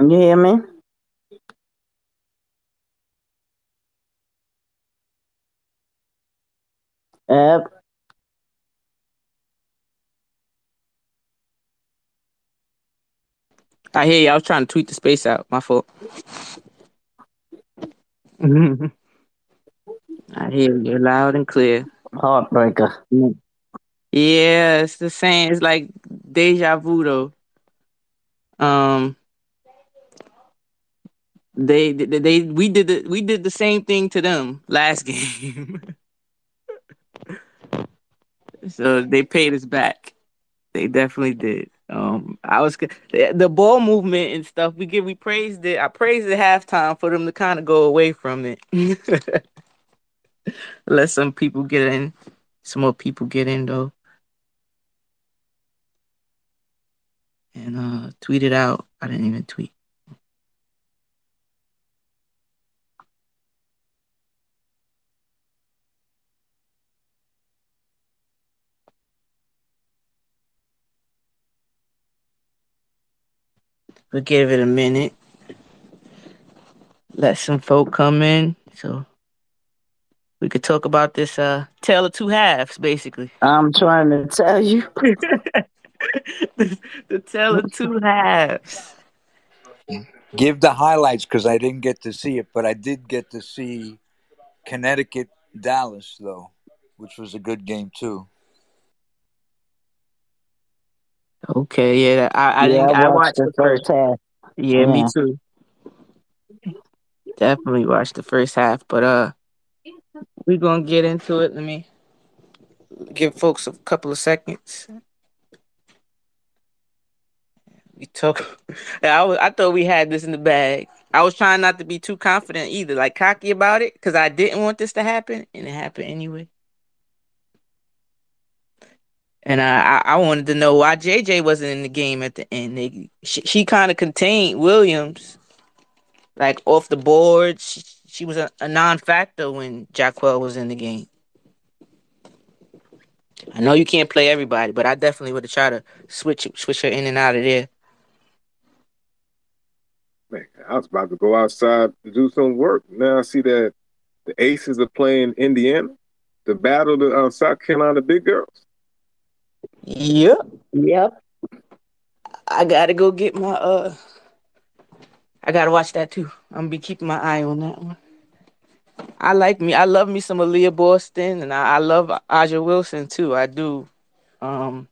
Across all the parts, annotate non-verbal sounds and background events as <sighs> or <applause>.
You hear me? Yep. I hear you. I was trying to tweet the space out. My fault. <laughs> I hear you loud and clear. Heartbreaker. Yeah, it's the same. It's like deja vu though. Um, they, they, they, we did the, we did the same thing to them last <laughs> game. so they paid us back. They definitely did. Um, I was the, ball movement and stuff. We give we praised it. I praised it halftime for them to kind of go away from it. <laughs> Let some people get in. Some more people get in though. And uh tweet it out. I didn't even tweet. We'll give it a minute. Let some folk come in. So we could talk about this uh tale of two halves, basically. I'm trying to tell you. the, <laughs> the tale of two halves. Give the highlights because I didn't get to see it, but I did get to see Connecticut Dallas though, which was a good game too. Okay, yeah, I I, yeah, didn't, I I watched watched the first half. Yeah, me too. Definitely watched the first half, but uh, we gonna get into it. Let me give folks a couple of seconds. We took. <laughs> I was, I thought we had this in the bag. I was trying not to be too confident either, like cocky about it, because I didn't want this to happen, and it happened anyway. And I, I wanted to know why JJ wasn't in the game at the end. They, she she kind of contained Williams, like off the board. She, she was a, a non-factor when Jonquel was in the game. I know you can't play everybody, but I definitely would have tried to switch switch her in and out of there. Man, I was about to go outside to do some work. Now I see that the Aces are playing Indiana The battle the uh, South Carolina big girls. Yep, Yep. I gotta go get my uh. I gotta watch that too. I'm gonna be keeping my eye on that one. I like me. I love me some Aaliyah Boston, and I, I love A'ja Wilson too. I do. Um,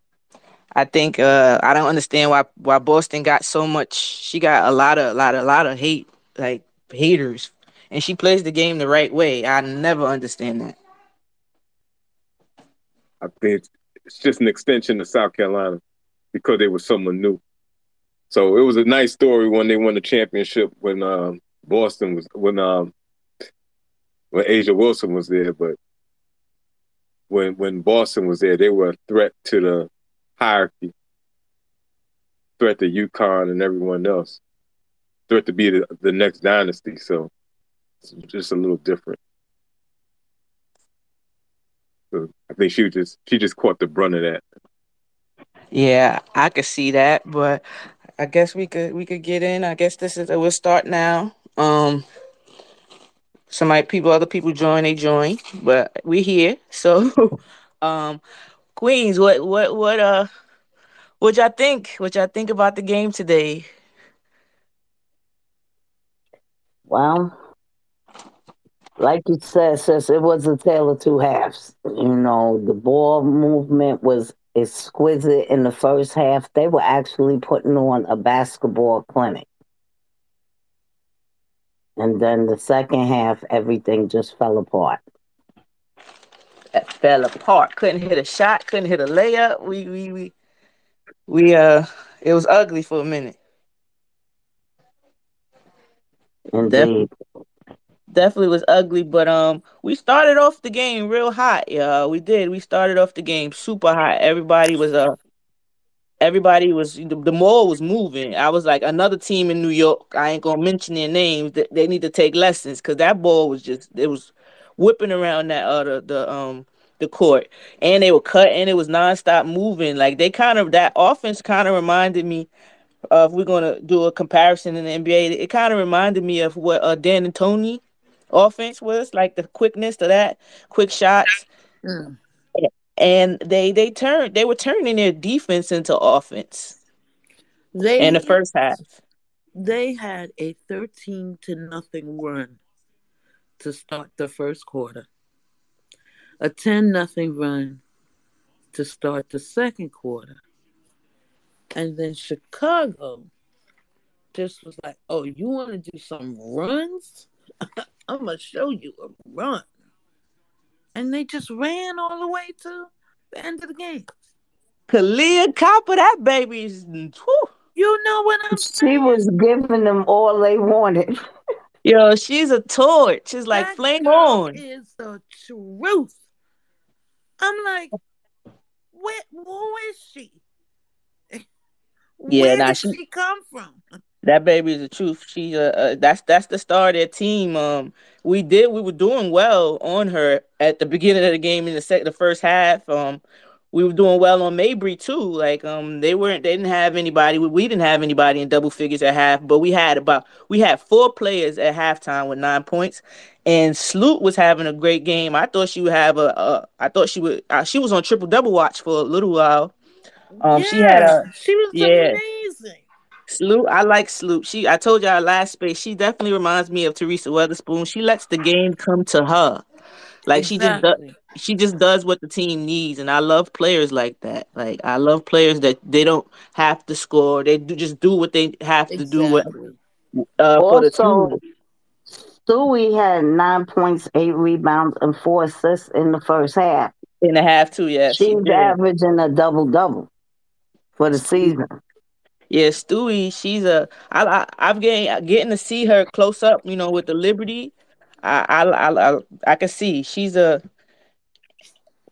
I think uh, I don't understand why why Boston got so much. She got a lot of a lot of lot of hate, like haters, and she plays the game the right way. I never understand that. I think it's, just an extension of South Carolina because they were someone new. So it was a nice story when they won the championship when um, Boston was when um, when A'ja Wilson was there, but when when Boston was there, they were a threat to the hierarchy, threat to UConn and everyone else, threat to be the, the next dynasty. So it's just a little different. So I think she was just she just caught the brunt of that. Yeah, I could see that, but I guess we could we could get in. I guess this is we'll start now. Um, somebody people other people join they join, but we're here. So, <laughs> um, Queens, what what what uh, what y'all think? What y'all think about the game today? Well, like you said, sis, it was a tale of two halves. You know, the ball movement was exquisite in the first half. They were actually putting on a basketball clinic. And then the second half, everything just fell apart. That fell apart. Couldn't hit a shot. Couldn't hit a layup. We we we we uh, it was ugly for a minute. Indeed. definitely was ugly, but um, we started off the game real hot. Yeah, we did. We started off the game super hot. Everybody was uh, everybody was the, the mall was moving. I was like another team in New York. I ain't gonna mention their names. They, they need to take lessons because that ball was just it was whipping around that uh the, um the court, and they were cutting. It was nonstop moving. Like they kind of that offense kind of reminded me uh, if we're gonna do a comparison in the NBA, it, kind of reminded me of what uh, D'Antoni offense was, like the quickness to that, quick shots. Mm. And they they turned they were turning their defense into offense. They in the first half. They had a thirteen to nothing run to start the first quarter. A ten nothing run to start the second quarter. And then Chicago just was like, oh, you want to do some runs? I'm going to show you a run. And they just ran all the way to the end of the game. Kahleah Copper, that baby's. Whew. You know what I'm she saying? She was giving them all they wanted. <laughs> Yo, she's a torch. She's like that flame on. Is the truth. I'm like, where, who is she? <laughs> Yeah, Where nah, did she, she come from? <laughs> That baby is the truth. She uh, uh, that's that's the star of their team. Um, we did we were doing well on her at the beginning of the game in the second the first half. Um, we were doing well on Mabrey too. Like um, they weren't they didn't have anybody. We, we didn't have anybody in double figures at half, but we had about we had four players at halftime with nine points. And Sloot was having a great game. I thought she would have a. a I thought she would. Uh, she was on triple double watch for a little while. Um, yeah, she had a. She was yeah. amazing. Sloot, I like Sloot. She, I told you our last space. She definitely reminds me of Teresa Weatherspoon. She lets the game come to her, like exactly. she just does. She just does what the team needs, and I love players like that. Like I love players that they don't have to score; they do just do what they have to exactly. do. uh, also, Stewie had nine points, eight rebounds, and four assists in the first half. In the half, too. Yeah, she's she averaging a double double for the season. Yeah, Stewie, she's a. I, I I've getting getting to see her close up. You know, with the Liberty, I I I I, I can see she's a.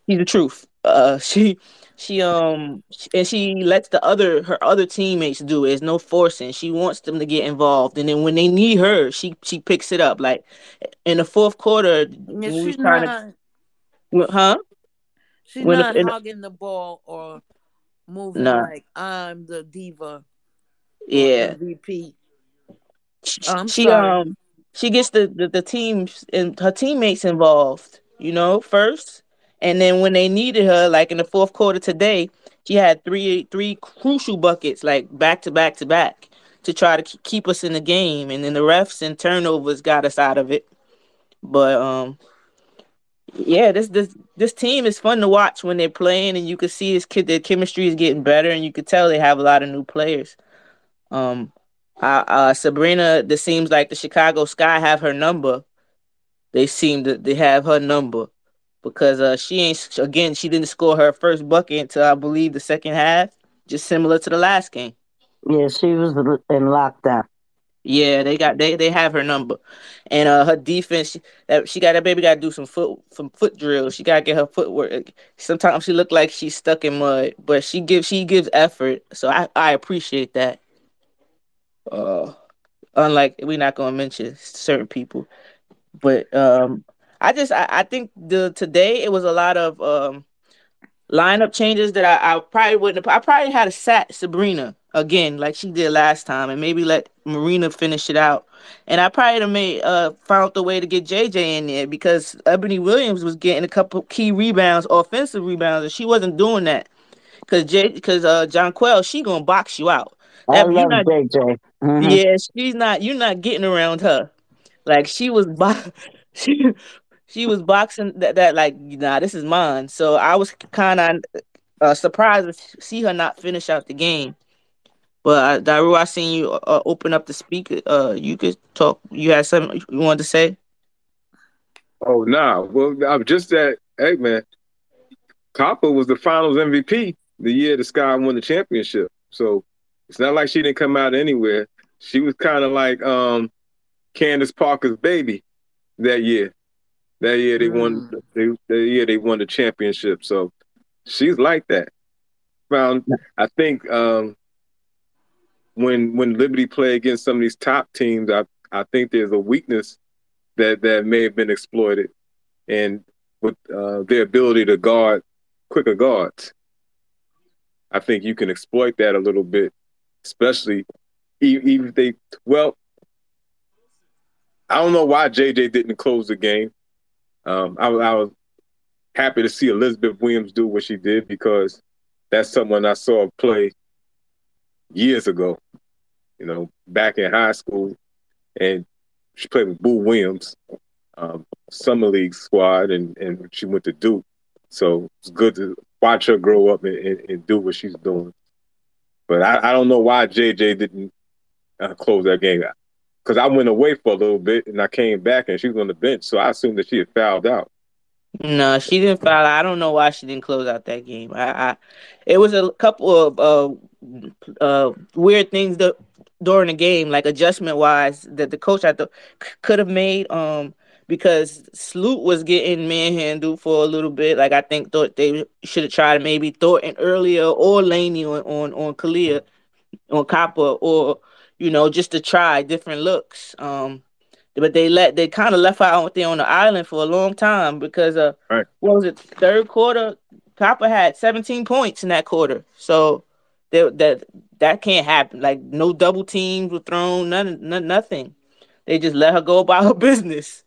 She's the truth. Uh, <laughs> she she um and she lets the other her other teammates do it. There's no forcing. She wants them to get involved, and then when they need her, she she picks it up. Like in the fourth quarter, yeah, she's not, to, huh? She's when not the, hogging the ball or moving nah. like I'm the diva. Yeah. MVP. I'm she sorry. um she gets the, the the teams and her teammates involved, you know, first, and then when they needed her, like in the fourth quarter today, she had three three crucial buckets, like back to back to back, to try to keep us in the game, and then the refs and turnovers got us out of it. But um, yeah, this this this team is fun to watch when they're playing, and you can see this kid their chemistry is getting better, and you can tell they have a lot of new players. Um, uh, uh, Sabrina, this seems like the Chicago Sky have her number. They seem to they have her number because uh she ain't again she didn't score her first bucket until I believe the second half, just similar to the last game. Yeah, she was in lockdown. Yeah, they got they they have her number, and uh her defense she, that she got that baby got to do some foot some foot drills. She got to get her footwork. Sometimes she look like she's stuck in mud, but she gives she gives effort. So I I appreciate that. Uh, unlike we're not gonna mention certain people, but um, I just I, I think the today it was a lot of um lineup changes that I, I probably wouldn't. I probably had a sat Sabrina again like she did last time, and maybe let Marina finish it out. And I probably have made uh found the way to get JJ in there because Ebony Williams was getting a couple key rebounds, offensive rebounds, and she wasn't doing that because J because uh Jonquel she gonna box you out. I that, love not, JJ. Mm-hmm. Yeah, she's not. You're not getting around her. Like she was, bo- <laughs> she she was boxing that, that like nah, this is mine. So I was kind of uh, surprised to see her not finish out the game. But uh, Daru, I seen you uh, open up the speaker. Uh, you could talk. You had something you wanted to say? Oh nah. Well, I'm just that. Hey man, Copper was the Finals MVP the year the Sky won the championship. So it's not like she didn't come out anywhere. She was kind of like um, Candace Parker's baby that year. That year they mm. won. They, that year they won the championship. So she's like that. Found. I think um, when when Liberty play against some of these top teams, I I think there's a weakness that that may have been exploited, and with uh, their ability to guard quicker guards, I think you can exploit that a little bit especially even if they well. I don't know why JJ didn't close the game. Um, I, I was happy to see Elizabeth Williams do what she did because that's someone I saw play years ago. You know, back in high school, and she played with Boo Williams, um, summer league squad, and and she went to Duke. So it's good to watch her grow up and, and, and do what she's doing. But I, I don't know why JJ didn't uh, close that game out because I went away for a little bit and I came back and she was on the bench, so I assumed that she had fouled out. No, she didn't foul. I don't know why she didn't close out that game. I, I it was a couple of uh, uh, weird things that during the game, like adjustment wise, that the coach I thought could have made. Um, because Sloot was getting manhandled for a little bit. Like I think thought they should have tried maybe Thornton earlier or Laney on on on Kahleah, on Copper, or you know just to try different looks. Um, but they let they kind of left out there on the island for a long time because uh, right. what was it? Third quarter, Copper had 17 points in that quarter, so they, that that can't happen. Like no double teams were thrown, none, none nothing. They just let her go about her <laughs> business.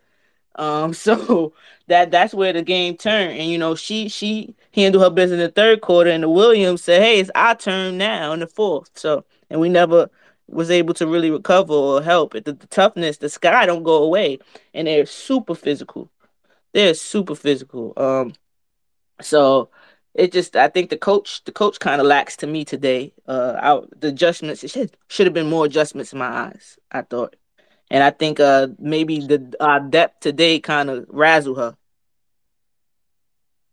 Um, so that that's where the game turned, and you know she she handled her business in the third quarter, and the Williams said, "Hey, it's our turn now in the fourth. So, and we never was able to really recover or help. The, the toughness, the sky don't go away, and they're super physical. They're super physical. Um, so it just I think the coach the coach kind of lacks to me today. Uh, out the adjustments it should should have been more adjustments in my eyes. I thought. And I think uh maybe the uh, depth today kind of razzle her.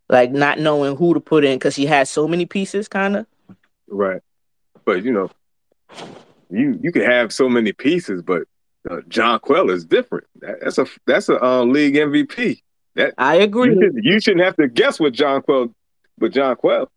Like not knowing who to put in because she has so many pieces, kind of. Right, but you know, you you can have so many pieces, but uh, Jonquel is different. That, that's a that's a uh, league MVP. That I agree. You, should, you shouldn't have to guess what Jonquel, but Jonquel.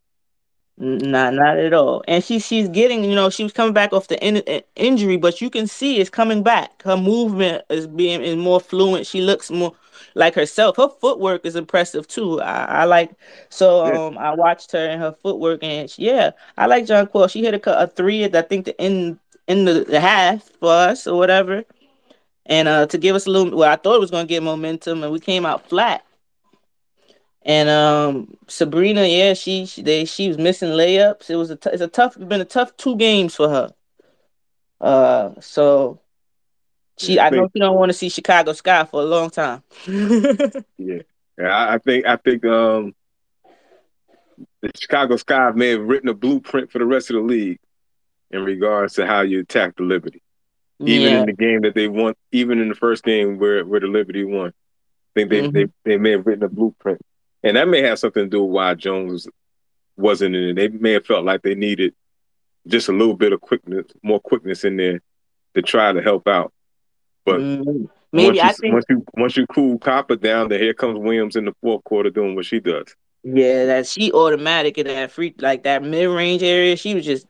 Not, not at all. And she, she's getting, you know, she was coming back off the in, injury, but you can see it's coming back. Her movement is being is more fluent. She looks more like herself. Her footwork is impressive too. I, I like. So um, I watched her and her footwork, and she, yeah, I like Jonquel. She hit a, a three at I think the end in the, the half for us or whatever, and uh to give us a little. Well, I thought it was going to get momentum, and we came out flat. And um, Sabrina, yeah, she, she they she was missing layups. It was a t- it's a tough been a tough two games for her. Uh, so she I, I know she don't want to see Chicago Sky for a long time. <laughs> yeah, yeah, I, think I think um the Chicago Sky may have written a blueprint for the rest of the league in regards to how you attack the Liberty. Even yeah. in the game that they won, even in the first game where where the Liberty won, I think they mm-hmm. they, they may have written a blueprint and that may have something to do with why Jones wasn't in it. They may have felt like they needed just a little bit of quickness, more quickness in there to try to help out. But mm, maybe once you, I think once you once you cool Copper down, then here comes Williams in the fourth quarter doing what she does. Yeah, that she automatic in that free like that mid range area. She was just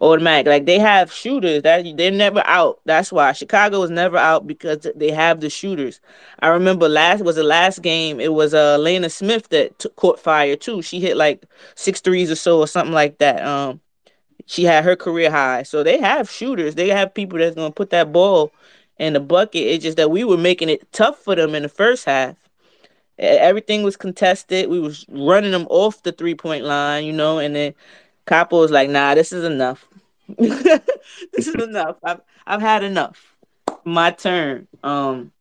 automatic. Like they have shooters that they're never out. That's why Chicago was never out because they have the shooters. I remember last was the last game. It was uh Lena Smith that t- caught fire too. She hit like six threes or so or something like that. Um, she had her career high. So they have shooters. They have people that's gonna put that ball in the bucket. It's just that we were making it tough for them in the first half. Everything was contested. We was running them off the three point line, you know, and then Capo was like, "Nah, this is enough. <laughs> this is enough. I've I've had enough. My turn. Um,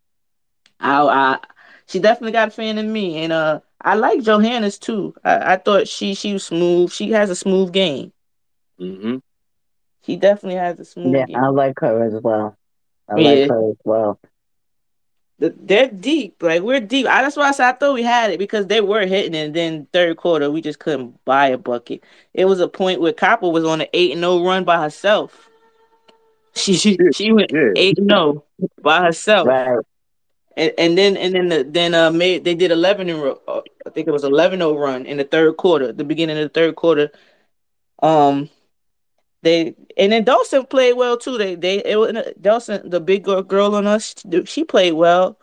I I she definitely got a fan in me, and uh, I like Johannes too. I, I thought she she was smooth. She has a smooth game. Mm-hmm. She definitely has a smooth. Yeah, game. I like her as well. I yeah. like her as well they're deep. Like we're deep. I, that's why I said I thought we had it because they were hitting, and then third quarter we just couldn't buy a bucket. It was a point where Copper was on an eight and zero oh run by herself. <laughs> She she, she went eight and zero oh by herself. And, and then and then the, then uh made they did eleven in uh, I think it was 11-0 run in the third quarter, the beginning of the third quarter. Um, they and then Dolson played well too. They they it was Dolson, the big girl on us, she played well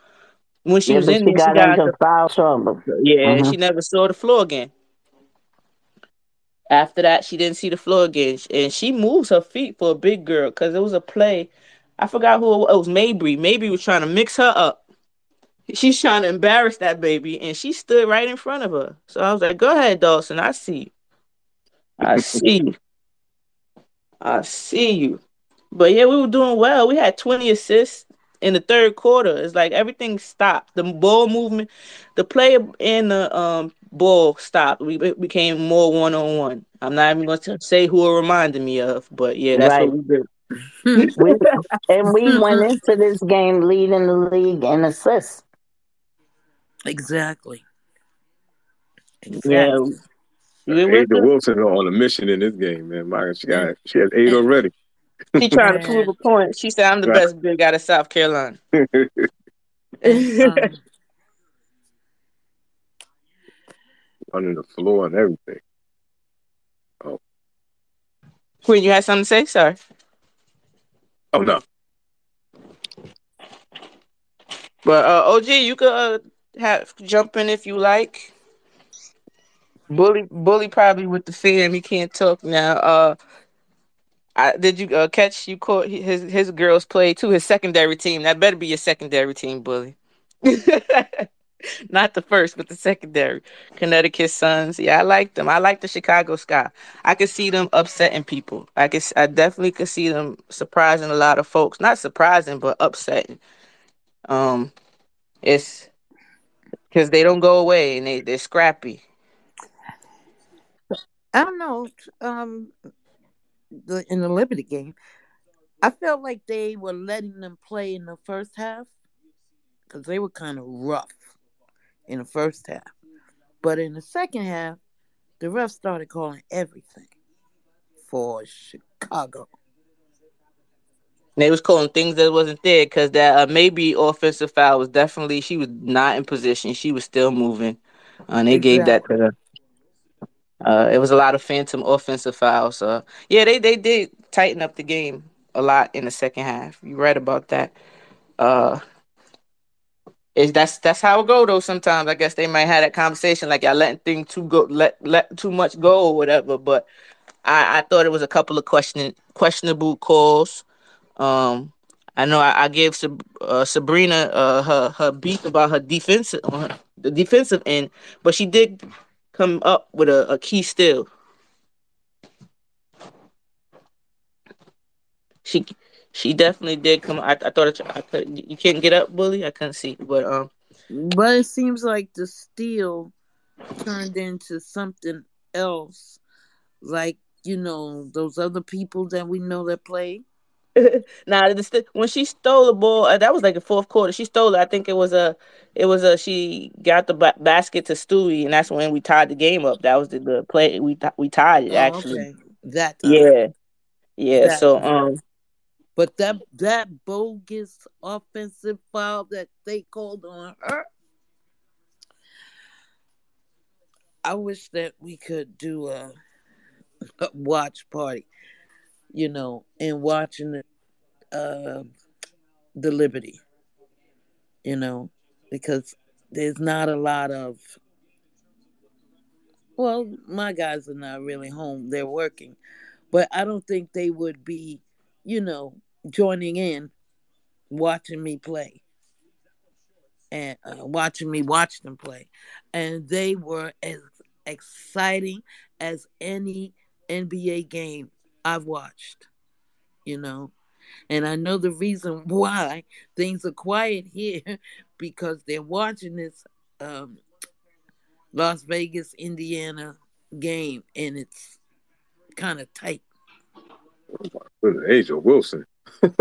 when she yeah, was in. She got, she got into foul trouble. Yeah, mm-hmm. she never saw the floor again. After that, she didn't see the floor again, and she moves her feet for a big girl because it was a play. I forgot who it was. Mabrey. Mabrey was trying to mix her up. She's trying to embarrass that baby, and she stood right in front of her. So I was like, "Go ahead, Dolson. I see you. I see. I see you." But yeah, we were doing well. We had 20 assists in the third quarter. It's like everything stopped. The ball movement, the play in the um ball stopped. We became more one on one. I'm not even going to say who it reminded me of, but yeah, that's right. what we did. we, and we went into this game leading the league in assists. Exactly. exactly. Yeah. A'ja Wilson on a mission in this game, man. My, she got she has <laughs> eight already. She trying to <laughs> prove a point. She said, "I'm the best big out of South Carolina." <laughs> um, under the floor and everything. Oh, Queen, you had something to say? Sorry. Oh no. But uh, OG, you could uh, have jump in if you like. Bully, bully, probably with the fam. He can't talk now. Uh, I, did you uh, catch you caught his his girls play too? His secondary team. That better be your secondary team, bully. <laughs> Not the first, but the secondary. Connecticut Suns. Yeah, I like them. I like the Chicago Sky. I could see them upsetting people. I could. I definitely could see them surprising a lot of folks. Not surprising, but upsetting. Um, it's because they don't go away and they they're scrappy. I don't know. Um, the in the Liberty game, I felt like they were letting them play in the first half because they were kind of rough in the first half. But in the second half, the refs started calling everything for Chicago. They was calling things that wasn't there because that uh, maybe offensive foul was definitely she was not in position. She was still moving, uh, and they exactly. gave that to her. Uh, it was a lot of phantom offensive fouls. Uh, yeah, they they did tighten up the game a lot in the second half. You're right about that. Uh, is that's that's how it go though. Sometimes I guess they might have that conversation like y'all letting things too go let let too much go or whatever. But I I thought it was a couple of question questionable calls. Um, I know I, I gave Sab- uh, Sabrina uh, her her beat about her defense on her, the defensive end, but she did come up with a, a key steal. She she definitely did come. I, I thought it, I could. You can't get up, bully. I couldn't see, but um. But it seems like the steal turned into something else, like you know those other people that we know that play. <laughs> nah, the, when she stole the ball, uh, that was like the fourth quarter. She stole it. I think it was a, it was a. She got the ba- basket to Stewie, and that's when we tied the game up. That was the, the play. We we tied it oh, actually. Okay. That time. yeah, yeah. That so time. um, but that that bogus offensive foul that they called on her. I wish that we could do a, <laughs> a watch party, you know, and watching the uh, the Liberty, you know, because there's not a lot of. Well, my guys are not really home; they're working, but I don't think they would be, you know, joining in, watching me play, and uh, watching me watch them play, and they were as exciting as any NBA game I've watched. You know, and I know the reason <laughs> why things are quiet here <laughs> because they're watching this um, Las Vegas, Indiana game, and it's kind of tight. Angel Wilson. <laughs>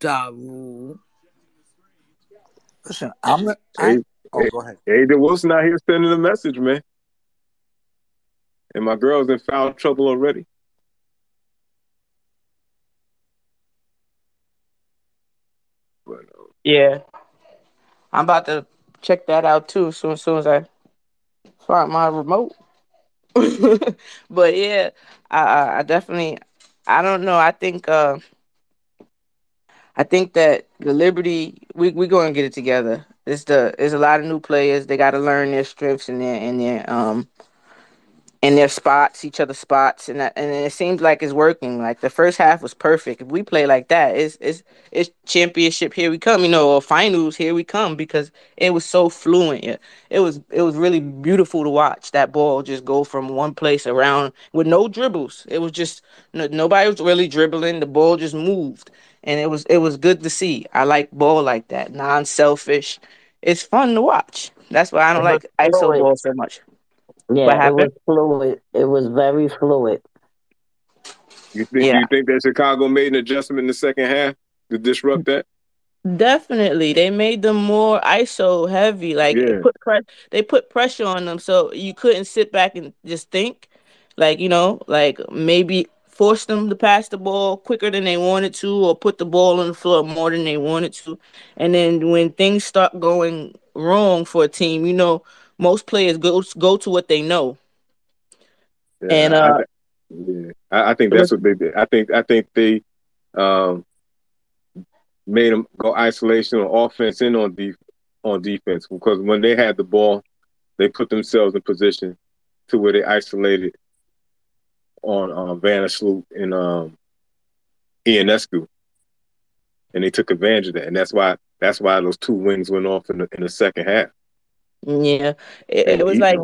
Daru. Listen, I'm the. I, oh, go ahead. A'ja Wilson out here sending a message, man. And my girl's in foul trouble already. But, uh, yeah, I'm about to check that out too. Soon, as soon as I find my remote. <laughs> but yeah, I, I definitely, I don't know. I think, uh, I think that the Liberty, we we going to get it together. It's the, there's a lot of new players. They got to learn their strengths and their and their um in their spots, each other's spots, and that, and it seems like it's working. Like the first half was perfect. If we play like that, it's it's it's championship here we come, you know, or finals here we come because it was so fluent. Yeah, it was it was really beautiful to watch that ball just go from one place around with no dribbles. It was just no, nobody was really dribbling. The ball just moved, and it was it was good to see. I like ball like that, non selfish. It's fun to watch. That's why I don't like ISO ball so much. Yeah, it was fluid. It was very fluid. You think yeah. you think that Chicago made an adjustment in the second half to disrupt that? Definitely, they made them more ISO heavy. Like yeah. they put pre- they put pressure on them, so you couldn't sit back and just think. Like you know, like maybe force them to pass the ball quicker than they wanted to, or put the ball on the floor more than they wanted to. And then when things start going wrong for a team, you know, most players go go to what they know. Yeah, and uh, I yeah, I, I, think that's what they did. I think I think they um, made them go isolation on offense and on def- on defense because when they had the ball, they put themselves in position to where they isolated on um, Vandersloot and um, Ionescu, and they took advantage of that, and that's why that's why those two wings went off in the in the second half. Yeah, it, it was like,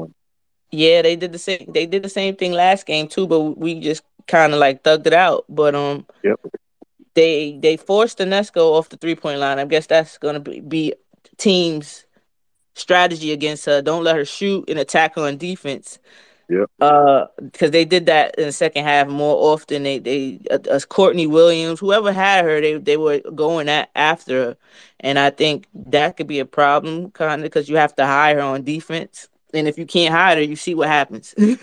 yeah, they did the same. They did the same thing last game too, but we just kind of like thugged it out. But um, yep. they they forced Ionescu off the three point line. I guess that's gonna be, be team's strategy against her. Don't let her shoot and attack her on defense. Yep. Uh, because they did that in the second half more often. They they uh, as Courtney Williams, whoever had her, they they were going at after her, and I think that could be a problem, kind of, because you have to hire her on defense, and if you can't hire her, you see what happens. <laughs> you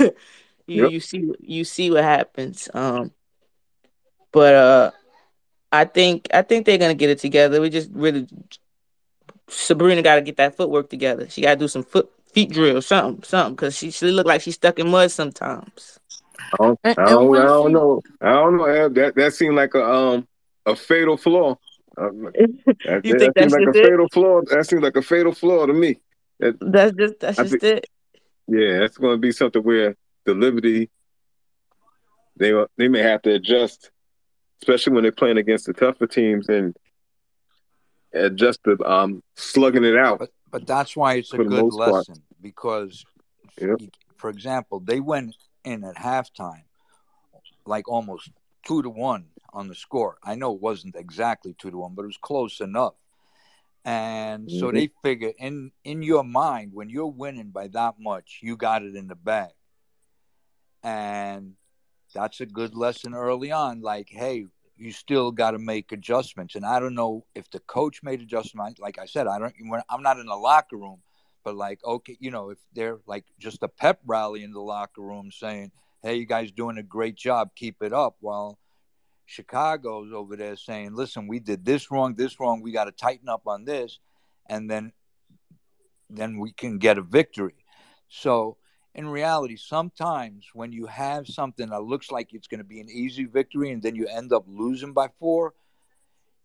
yep. you see you see what happens. Um, but uh, I think I think they're gonna get it together. We just really Sabrina got to get that footwork together. She got to do some foot feet drill, something, something, because she she look like she's stuck in mud sometimes. I don't, I don't, I don't know. I don't know. That that seemed like a um a fatal flaw. Uh, <laughs> that, you think that, that seems like a it? fatal flaw? That seems like a fatal flaw to me. That, that's just that's I just think, it. Yeah, that's going to be something where the Liberty they they may have to adjust, especially when they're playing against the tougher teams and adjust the um slugging it out. But, that's why it's a good lesson part. because, yep. for example, they went in at halftime like almost two to one on the score. I know it wasn't exactly two to one, but it was close enough. And mm-hmm. so they figure in in your mind when you're winning by that much, you got it in the bag. And that's a good lesson early on. Like, hey, you still got to make adjustments. And I don't know if the coach made adjustments. Like I said, I don't. I'm not in the locker room, but like, okay, you know, if they're like just a pep rally in the locker room saying, "Hey, you guys doing a great job, keep it up," while Chicago's over there saying, "Listen, we did this wrong, this wrong. We got to tighten up on this," and then then we can get a victory. So in reality, sometimes when you have something that looks like it's going to be an easy victory and then you end up losing by four,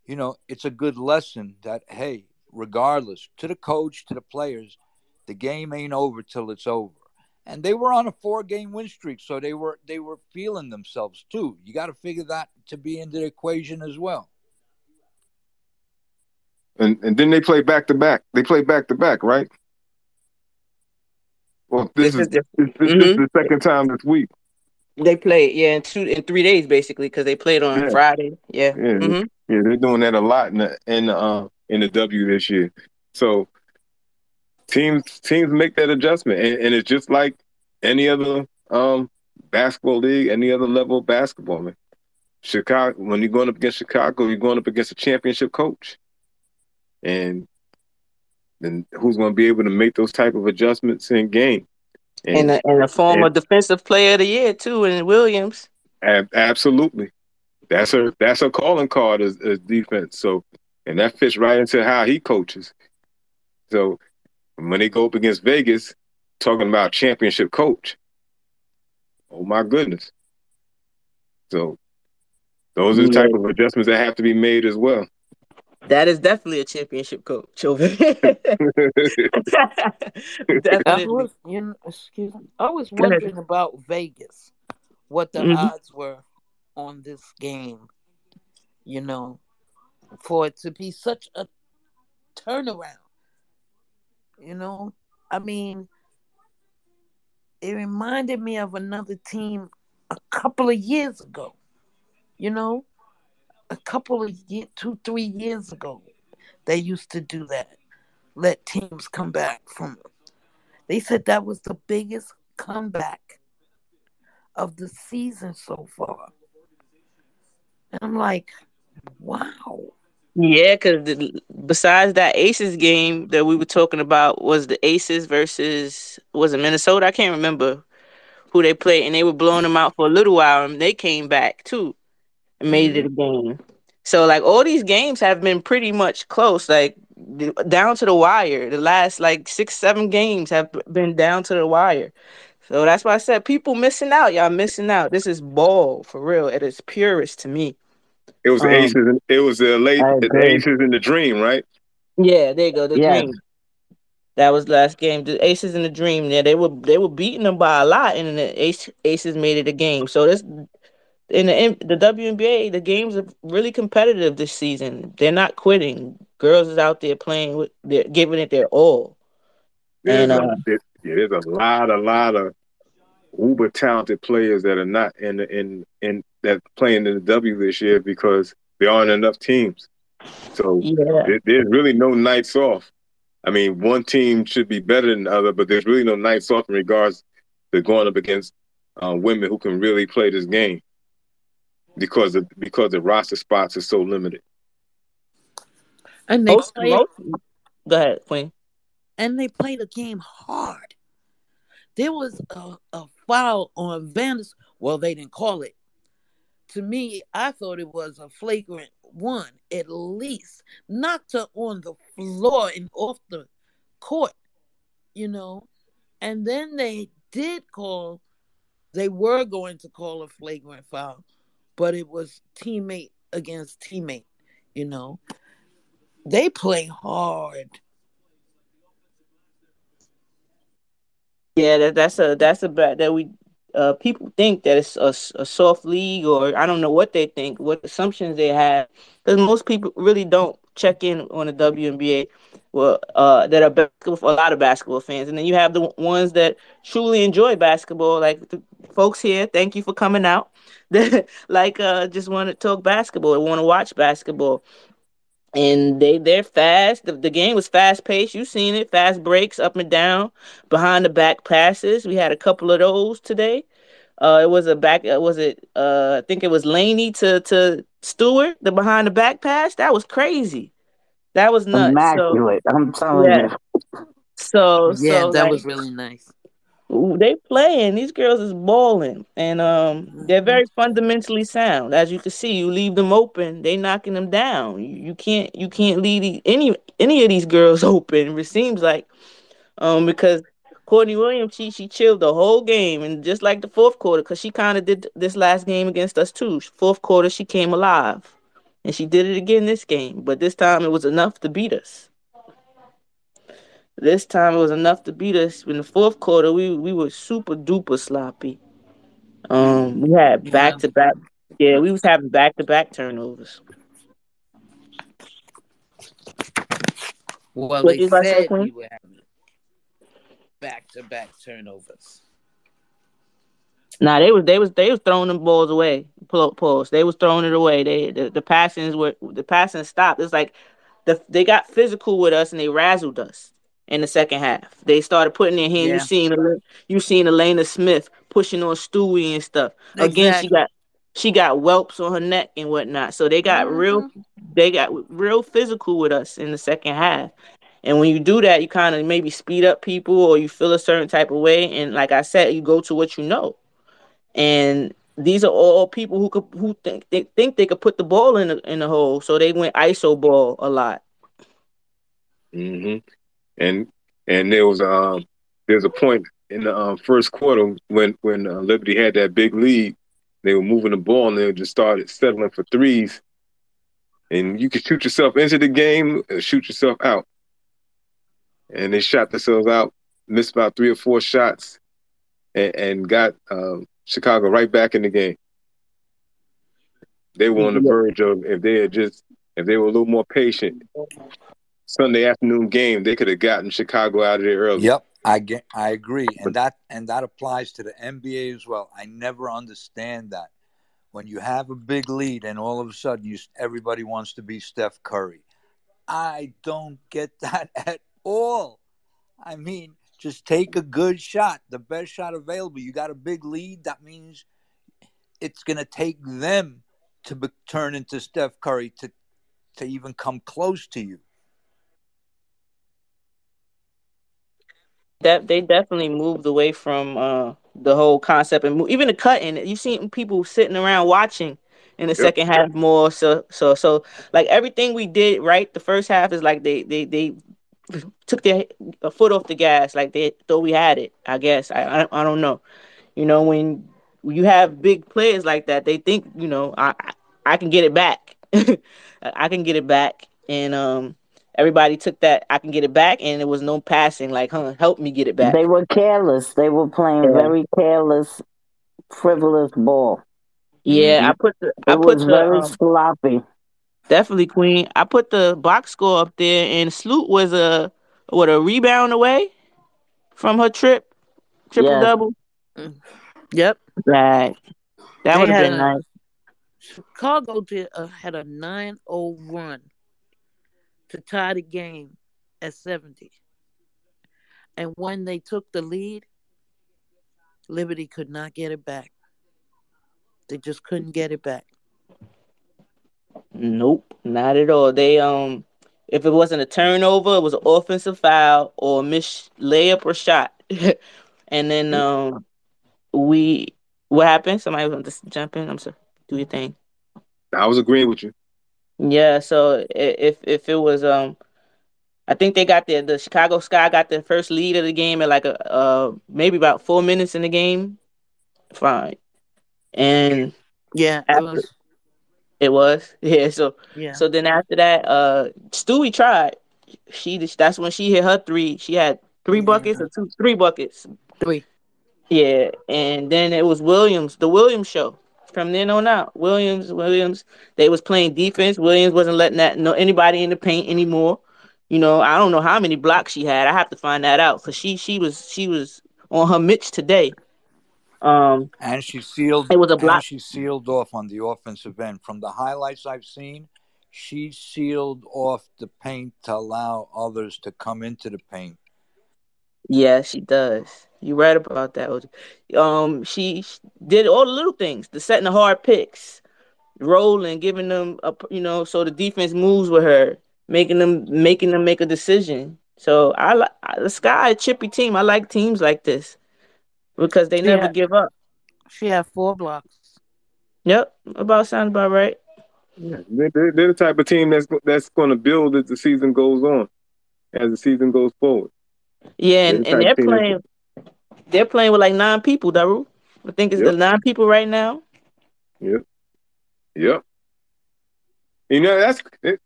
you know, it's a good lesson that, hey, regardless, to the coach, to the players, the game ain't over till it's over. And they were on a four game win streak, so they were they were feeling themselves too. You got to figure that to be in the equation as well. And and then they play back to back. They play back to back, right? Well, this, this is, is this, mm-hmm. is the second time this week. They played, yeah, in two in three days basically because they played on yeah. Friday. Yeah, yeah, mm-hmm. yeah. They're doing that a lot in the in the uh, in the W this year. So teams teams make that adjustment, and, and it's just like any other um, basketball league, any other level of basketball. Man. Chicago, when you're going up against Chicago, you're going up against a championship coach, and then who's going to be able to make those type of adjustments in game? And, in, a, in form of defensive player of the year too, in Williams. Ab- absolutely, that's a that's a calling card as, as defense. So, and that fits right into how he coaches. So, when they go up against Vegas, talking about championship coach, oh my goodness. So, those are the type of adjustments that have to be made as well. That is definitely a championship coach over <laughs> definitely. I was, you know, excuse me. I was wondering about Vegas, what the mm-hmm. odds were on this game. You know, for it to be such a turnaround. You know, I mean, it reminded me of another team a couple of years ago. You know, a couple of years, two, three years ago, they used to do that. Let teams come back from. They said that was the biggest comeback of the season so far. And I'm like, wow. Yeah, because besides that Aces game that we were talking about was the Aces versus was it Minnesota? I can't remember who they played, and they were blowing them out for a little while, and they came back too and made mm-hmm. it a game. So like all these games have been pretty much close, like down to the wire. The last like six, seven games have been down to the wire. So that's why I said people missing out. Y'all missing out. This is ball for real its purest to me. It was um, aces. it was the late the aces in the dream, right? Yeah, there you go. The yeah. dream. That was last game. The Aces in the Dream. Yeah, they were they were beating them by a lot, and the Ace, Aces made it a game. So this in the the WNBA, the games are really competitive this season. They're not quitting. Girls is out there playing with, they're giving it their all. There's and uh, a, yeah, there's a lot, a lot of uber talented players that are not in in in that playing in the W this year because there aren't enough teams. So yeah. there, there's really no nights off. I mean, one team should be better than the other, but there's really no nights off in regards to going up against uh, women who can really play this game because of, because the roster spots are so limited. And they most, play, most, go ahead, Queen. And they play the game hard. There was a, a foul on Vanders. Well, they didn't call it. To me, I thought it was a flagrant one, at least. Knocked her on the floor and off the court, you know. And then they did call, they were going to call a flagrant foul but it was teammate against teammate, you know. They play hard. Yeah, that, that's a that's a that we uh people think that it's a, a soft league or I don't know what they think, what assumptions they have, because most people really don't check in on the WNBA. Well, uh, that are basketball, a lot of basketball fans, and then you have the ones that truly enjoy basketball, like folks here. Thank you for coming out. <laughs> That like uh just want to talk basketball, or want to watch basketball. And they they're fast. The, the game was fast paced. You've seen it, fast breaks up and down, behind the back passes. We had a couple of those today. Uh, it was a back. Uh, was it? Uh, I think it was Laney to to Stewart, the behind the back pass. That was crazy. That was nuts. Immaculate. So, I'm telling yeah. you. So yeah, so, that like, was really nice they playing. These girls is balling, and um, they're very fundamentally sound. As you can see, you leave them open, they knocking them down. You, you can't you can't leave any any of these girls <laughs> open. It seems like, um, because Courtney Williams she she chilled the whole game, and just like the fourth quarter, because she kind of did this last game against us too. Fourth quarter, she came alive, and she did it again this game. But this time, it was enough to beat us. This time it was enough to beat us. In the fourth quarter, we we were super duper sloppy. Um, we had back to back. Yeah, we was having back to back turnovers. Well, what they said we were having back to back turnovers. Nah, they was they was they was throwing them balls away. Pull up pulse. They was throwing it away. They the, the passings were the passing stopped. It's like the they got physical with us and they razzled us in the second half. They started putting their hands. Yeah. You seen you seen Elena Smith pushing on Stewie and stuff. Exactly. Again, she got she got whelps on her neck and whatnot. So they got mm-hmm. real they got real physical with us in the second half. And when you do that, you kind of maybe speed up people or you feel a certain type of way. And like I said, you go to what you know. And these are all people who could who think they think they could put the ball in the in the hole. So they went ISO ball a lot. Mm-hmm and and there was um there's a point in the um, first quarter when when uh, Liberty had that big lead, they were moving the ball and they just started settling for threes, and you could shoot yourself into the game shoot yourself out. And they shot themselves out, missed about three or four shots, and, and got um, Chicago right back in the game. They were on the verge of if they had just if they were a little more patient. Sunday afternoon game, they could have gotten Chicago out of there early. Yep, I get, I agree, and that and that applies to the NBA as well. I never understand that when you have a big lead and all of a sudden you everybody wants to be Steph Curry. I don't get <laughs> that at all. I mean, just take a good shot, the best shot available. You got a big lead, that means it's going to take them to be, turn into Steph Curry to to even come close to you. That they definitely moved away from uh, the whole concept and move, even the cutting. You've seen people sitting around watching in the yep. second half more. So so so like everything we did right the first half is like they they they took their foot off the gas like they thought we had it. I guess I I, I don't know. You know when you have big players like that, they think you know I I can get it back. <laughs> I can get it back, and um everybody took that I can get it back, and there was no passing. Like, huh, help me get it back. They were careless. They were playing yeah. very careless, frivolous ball. Yeah, mm-hmm. I put the. It I put was the, very um, sloppy. Definitely, Queen. I put the box score up there, and Sloot was a what a rebound away from her trip, triple yes. double. Yep. Right. That would have been nice. Chicago did uh, had a 9-0 run to tie the game at 70. And when they took the lead, Liberty could not get it back. They just couldn't get it back. Nope, not at all. They um if it wasn't a turnover, it was an offensive foul or a miss layup or shot. <laughs> and then um we what happened? Somebody was to jump in. I'm sorry. Do your thing. I was agreeing with you. Yeah, so if if it was um I think they got the the Chicago Sky got the first lead of the game at like a uh maybe about four minutes in the game. Fine. And yeah, after, it was it was. <laughs> Yeah, so yeah. So then after that, uh Stewie tried. She that's when she hit her three. She had three buckets or two three buckets. Three. Yeah, and then it was Williams, the Williams show from then on out. Williams, Williams, they was playing defense. Williams wasn't letting that know anybody in the paint anymore. You know, I don't know how many blocks she had. I have to find that out because she she was she was on her Mitch today. Um, and she sealed. It was a block. she sealed off on the offensive end. From the highlights I've seen, she sealed off the paint to allow others to come into the paint. Yeah, she does. You right about that. Um, she did all the little things, the setting the hard picks, rolling, giving them a, you know, so the defense moves with her, making them making them make a decision. So I like the Sky chippy team. I like teams like this because they never give up. She had four blocks. Yep, about sounds about right. Yeah, they're, they're the type of team that's that's going to build as the season goes on, as the season goes forward. Yeah, and, and they're playing. They're playing with like nine people, Daru. I think it's yep. the nine people right now. Yep. Yep. You know that's it,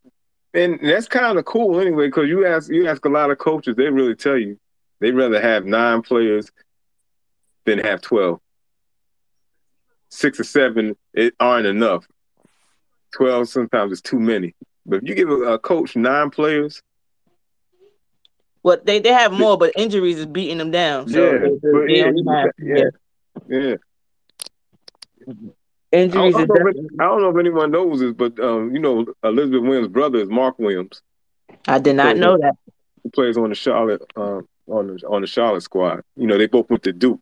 and that's kind of cool anyway because you ask you ask a lot of coaches, they really tell you they'd rather have nine players than have twelve. Six or seven it aren't enough. Twelve sometimes is too many. But if you give a, coach nine players, well, they, they have more, but injuries is beating them down. So yeah, they, they, yeah, yeah, yeah, yeah. Injuries. I don't, know if, I don't know if anyone knows this, but um, you know, Elizabeth Williams' brother is Mark Williams. I did not know that. He plays on the Charlotte um, on the on the Charlotte squad. You know, they both went to Duke.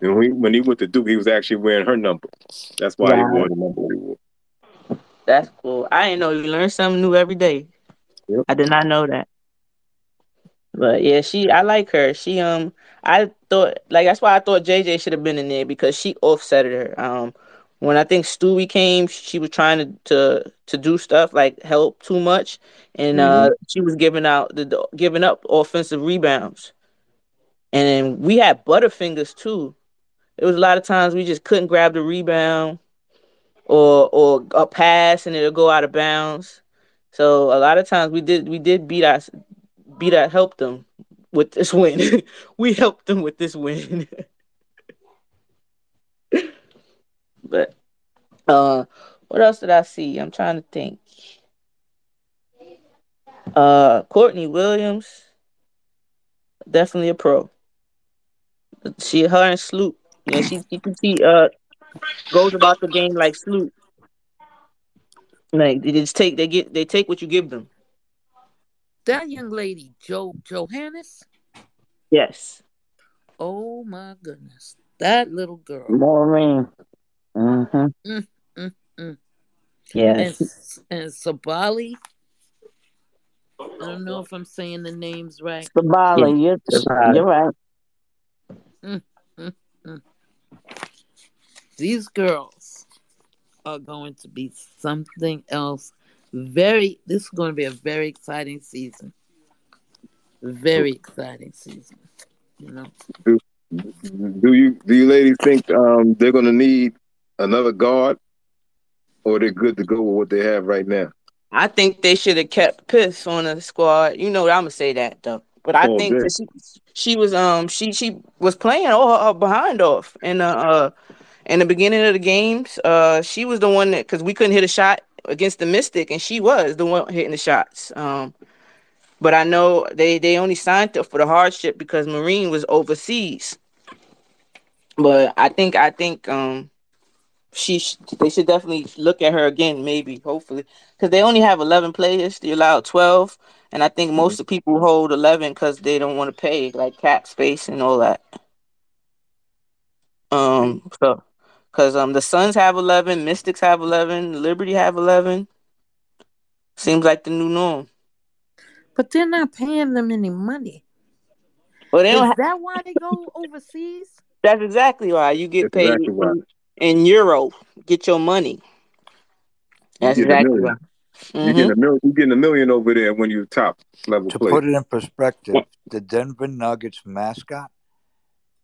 And when he, when he went to Duke, he was actually wearing her number. That's why he wore the number he wore. That's cool. I didn't know you learn something new every day. Yep. I did not know that. But yeah, she I like her. She um I thought like that's why I thought JJ should have been in there because she offsetted her. Um when I think Stewie came, she was trying to to, to do stuff like help too much, and uh, mm-hmm. uh she was giving out the giving up offensive rebounds. And then we had butterfingers too. There was a lot of times we just couldn't grab the rebound, or or a pass and it'll go out of bounds. So a lot of times we did we did beat us beat us help them with this win. <laughs> we helped them with this win. <laughs> but uh what else did I see? I'm trying to think. Uh Courtney Williams, definitely a pro. She her and Sloot. Yeah, she she, see uh goes about the game like Sloot. Like they just take they get they take what you give them. That young lady, Joe Johannes. Yes. Oh my goodness, that little girl. Marine. Mm-hmm. Mm, mm, mm. Yes. And, and Sabally. I don't know if I'm saying the names right. Sabally, yeah. you're, you're right. Mm. These girls are going to be something else. Very, this is going to be a very exciting season. Very exciting season. You know. Do, do you do you ladies think um, they're going to need another guard, or they're good to go with what they have right now? I think they should have kept Piss on the squad. You know, I'm gonna say that though. But I oh, think she, she was um she she was playing all her behind off in the uh in the beginning of the games. Uh, she was the one that because we couldn't hit a shot against the Mystic, and she was the one hitting the shots. Um, but I know they they only signed her for the hardship because Marine was overseas. But I think I think um she sh- they should definitely look at her again, maybe hopefully, because they only have eleven players. They allow twelve, and I think most of people hold eleven because they don't want to pay like cap space and all that. Um, so because um the Suns have eleven, Mystics have eleven, Liberty have eleven. Seems like the new norm. But they're not paying them any money. Well, they Is don't ha- that why they go overseas? <laughs> That's exactly why you get That's paid exactly in, in euro. Get your money. That's exactly right. Mm-hmm. You're getting a million. You're getting a million over there when you're top level. To player. put it in perspective, the Denver Nuggets mascot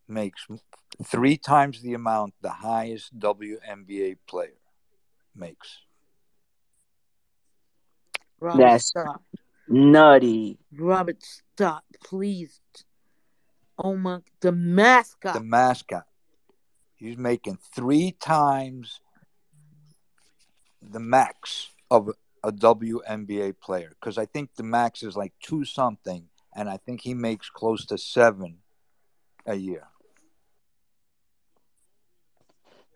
makes three times the amount the highest WNBA player makes. Robert, That's stop. nutty. Robert, stop, please. Oh my, the mascot. The mascot. He's making three times the max of a WNBA player because I think the max is like two something, and I think he makes close to seven a year.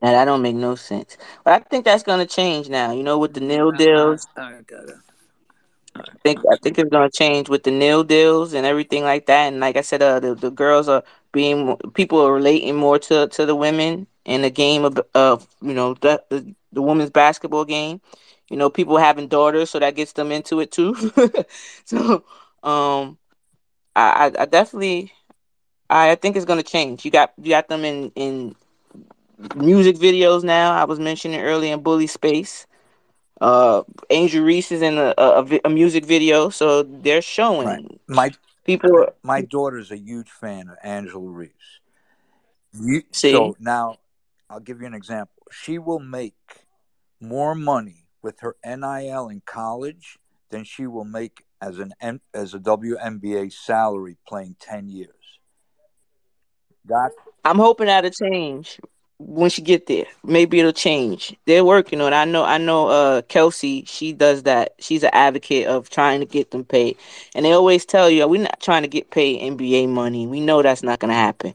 And that don't make no sense. But I think that's gonna change now. You know, with the nil deals. I think I think it's gonna change with the nil deals and everything like that. And like I said, uh, the, the girls are being people are relating more to to the women in the game of of you know the the, the women's basketball game. You know, people having daughters, so that gets them into it too. <laughs> so, um, I I definitely I think it's gonna change. You got you got them in in music videos now. I was mentioning earlier in Bully Space. Uh, Angel Reese is in a, a, a music video, so they're showing right. my people. My daughter's a huge fan of Angela Reese. You, See? So now, I'll give you an example. She will make more money with her NIL in college than she will make as an as a WNBA salary playing ten years. That I'm hoping that'll change once you get there, maybe it'll change. They're working on it. I know I know uh Kelsey, she does that. She's an advocate of trying to get them paid. And they always tell you, we're not trying to get paid NBA money. We know that's not gonna happen.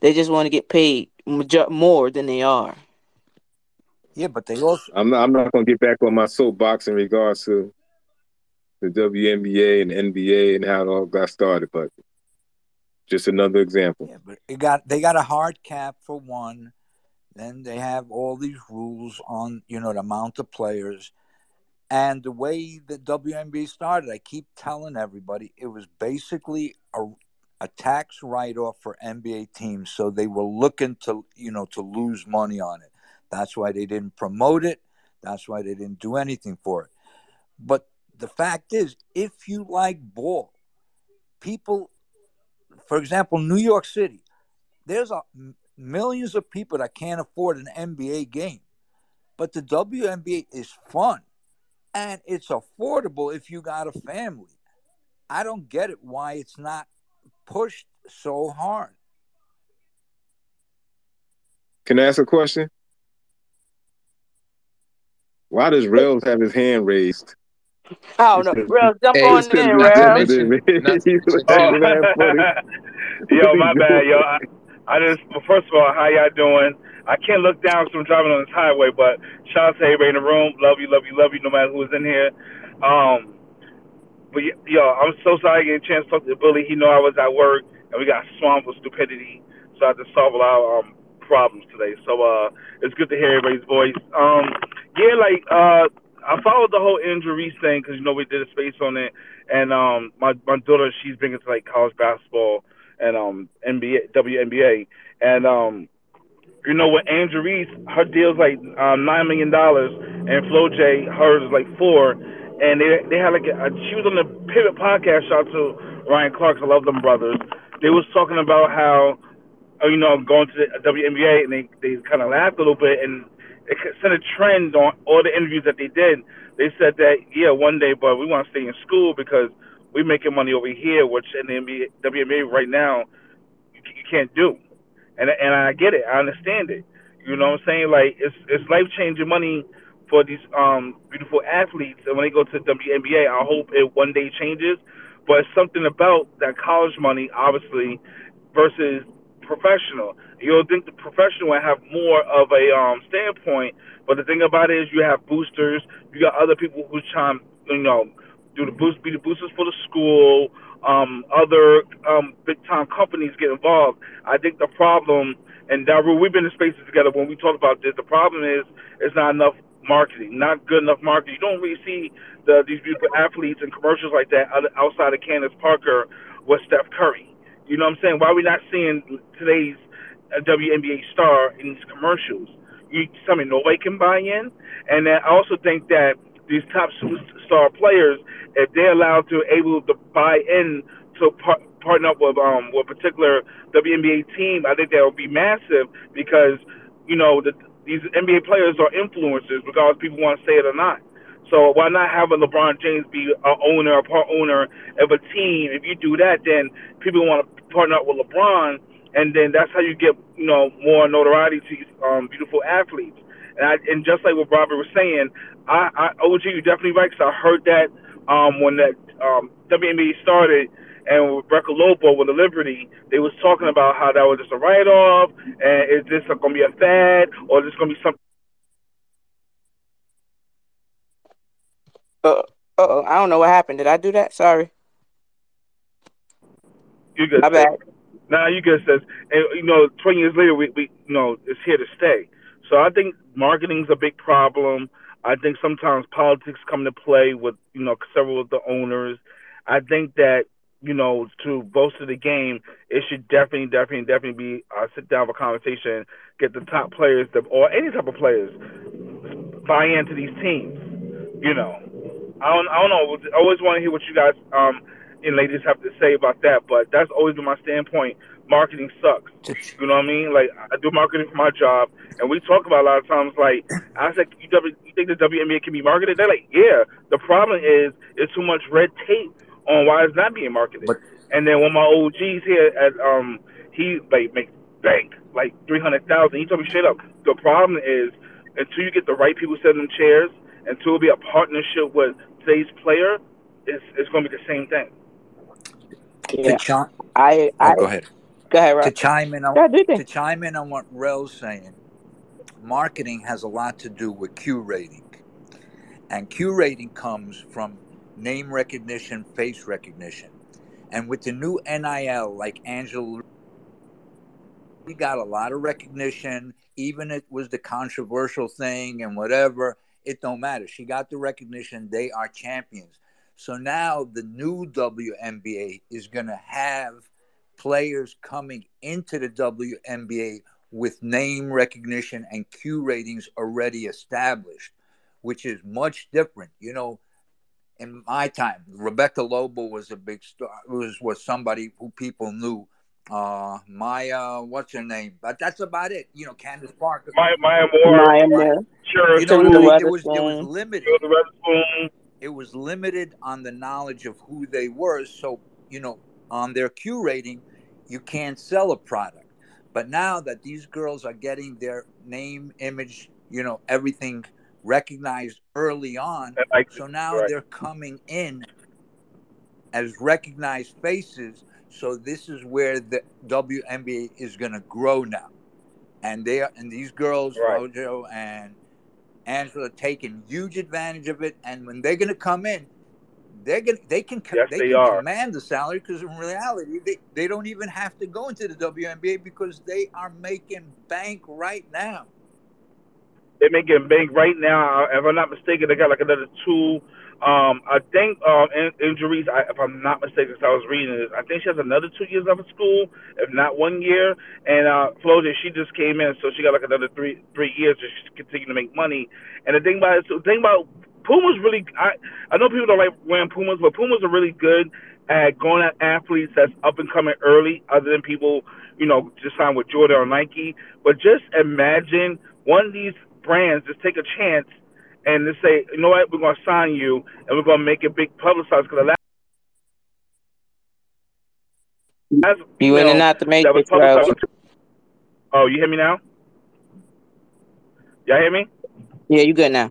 They just want to get paid more than they are. Yeah, but they also I'm not I'm not gonna get back on my soapbox in regards to the WNBA and NBA and how it all got started, but just another example. Yeah, but it got they got a hard cap for one then they have all these rules on, you know, the amount of players. And the way the WNBA started, I keep telling everybody, it was basically a, a tax write-off for NBA teams. So they were looking to, you know, to lose money on it. That's why they didn't promote it. That's why they didn't do anything for it. But the fact is, if you like ball, people, for example, New York City, there's a millions of people that can't afford an NBA game. But the WNBA is fun and it's affordable if you got a family. I don't get it why it's not pushed so hard. Can I ask a question? Why does Rails have his hand raised? I don't know. Rails, jump hey, on in, Rails. <laughs> Yo, my bad, yo. I, I just, well, first of all, how y'all doing? I can't look down because I'm driving on this highway, but shout out to everybody in the room. Love you, love you, love you, no matter who's in here. Um, but yo, I'm so sorry I get a chance to talk to Billy. He know I was at work and we got swamped with stupidity, so I had to solve a lot of um, problems today. So uh, it's good to hear everybody's voice. Um, yeah, like uh, I followed the whole injury thing because you know we did a space on it, and um, my my daughter she's big into like college basketball and um NBA WNBA, and um you know, with Angel Reese, her deal's like um, nine million dollars, and Flau'jae, hers is like four. And they they had like a, she was on the Pivot podcast. Shout out to Ryan Clark. I love them brothers. They was talking about how, uh, you know, going to the WNBA, and they they kind of laughed a little bit, and it set a trend on all the interviews that they did. They said that yeah, one day, but we want to stay in school because we're making money over here, which in the NBA, WNBA right now you, you can't do and and I get it. I understand it. You know what I'm saying? Like it's it's life changing money for these um beautiful athletes, and when they go to WNBA, I hope it one day changes. But it's something about that college money, obviously, versus professional. You'll think the professional will have more of a um standpoint, but the thing about it is you have boosters, you got other people who chime, you know, do the boost, be the boosters for the school um, other um, big time companies get involved. I think the problem, and Daru, we've been in spaces together when we talk about this. The problem is it's not enough marketing, not good enough marketing. You don't really see the, these beautiful athletes and commercials like that outside of Candace Parker with Steph Curry. You know what I'm saying? Why are we not seeing today's uh, WNBA star in these commercials? You me nobody can buy in, and then I also think that these top superstar players, if they're allowed to able to buy in to par- partner up with um with a particular WNBA team, I think that would be massive because you know the, these NBA players are influencers, regardless people want to say it or not. So why not have a LeBron James be a owner, a part owner of a team? If you do that, then people want to partner up with LeBron, and then that's how you get you know more notoriety to um, beautiful athletes. And, I, and just like what Robert was saying, I, I OG, you definitely right. Cause I heard that um, when that um, WNBA started, and with Lobo with the Liberty, they was talking about how that was just a write off, and is this going to be a fad, or is this going to be something? Uh oh, I don't know what happened. Did I do that? Sorry. You good? My bad. Nah, you good, says. And you know, twenty years later, we, we you know it's here to stay. So I think marketing's a big problem. I think sometimes politics come to play with you know several of the owners. I think that you know to bolster the game, it should definitely, definitely, definitely be uh, sit down for conversation, get the top players to, or any type of players buy into these teams. You know, I don't, I don't know. I always want to hear what you guys um and ladies have to say about that, but that's always been my standpoint marketing sucks. You know what I mean? Like I do marketing for my job, and we talk about a lot of times. Like I said, you, you think the WNBA can be marketed? They're like, yeah. The problem is it's too much red tape on why it's not being marketed. But, and then when my OGs here at um, he like makes bank like three hundred thousand. He told me straight up. The problem is until you get the right people sitting in chairs, until it be a partnership with today's player, it's it's going to be the same thing. Yeah. I, I, oh, go ahead. Go ahead, Rob. To chime in on to chime in on what Rel's saying, marketing has a lot to do with Q rating, and Q rating comes from name recognition, face recognition, and with the new NIL, like Angela, we got a lot of recognition. Even it was the controversial thing and whatever, it don't matter. She got the recognition. They are champions. So now the new WNBA is going to have players coming into the WNBA with name recognition and Q ratings already established, which is much different. You know, in my time, Rebecca Lobo was a big star, was, was somebody who people knew uh, Maya, what's her name? But that's about it. You know, Candace Parker. Maya, Maya Moore. Maya Moore. Sure. You know, Teresa I it was it was limited. It was limited on the knowledge of who they were. So you know, on their Q rating, you can't sell a product. But now that these girls are getting their name, image, you know, everything recognized early on, like so now right. they're coming in as recognized faces. So this is where the WNBA is going to grow now, and they are, and these girls, Right. Rojo and Angela, are taking huge advantage of it. And when they're going to come in, they're to they can Yes, they, they can are. command the salary because in reality they, they don't even have to go into the WNBA because they are making bank right now. They're making bank right now. If I'm not mistaken, they got like another two. Um, I think um, in, injuries. I, if I'm not mistaken, mistaken, 'cause I was reading this. I think she has another two years left of school, if not one year. And uh, Flau'jae, she just came in, so she got like another three three years to continue to make money. And the thing about it, so the thing about Puma's really. I I know people don't like wearing Pumas, but Pumas are really good at going at athletes that's up and coming early, other than people you know just sign with Jordan or Nike. But just imagine one of these brands just take a chance and just say, you know what, we're going to sign you and we're going to make it big publicized. Because the last, last You in female and out the matrix. Oh, you hear me now? Y'all hear me? Yeah, you good now.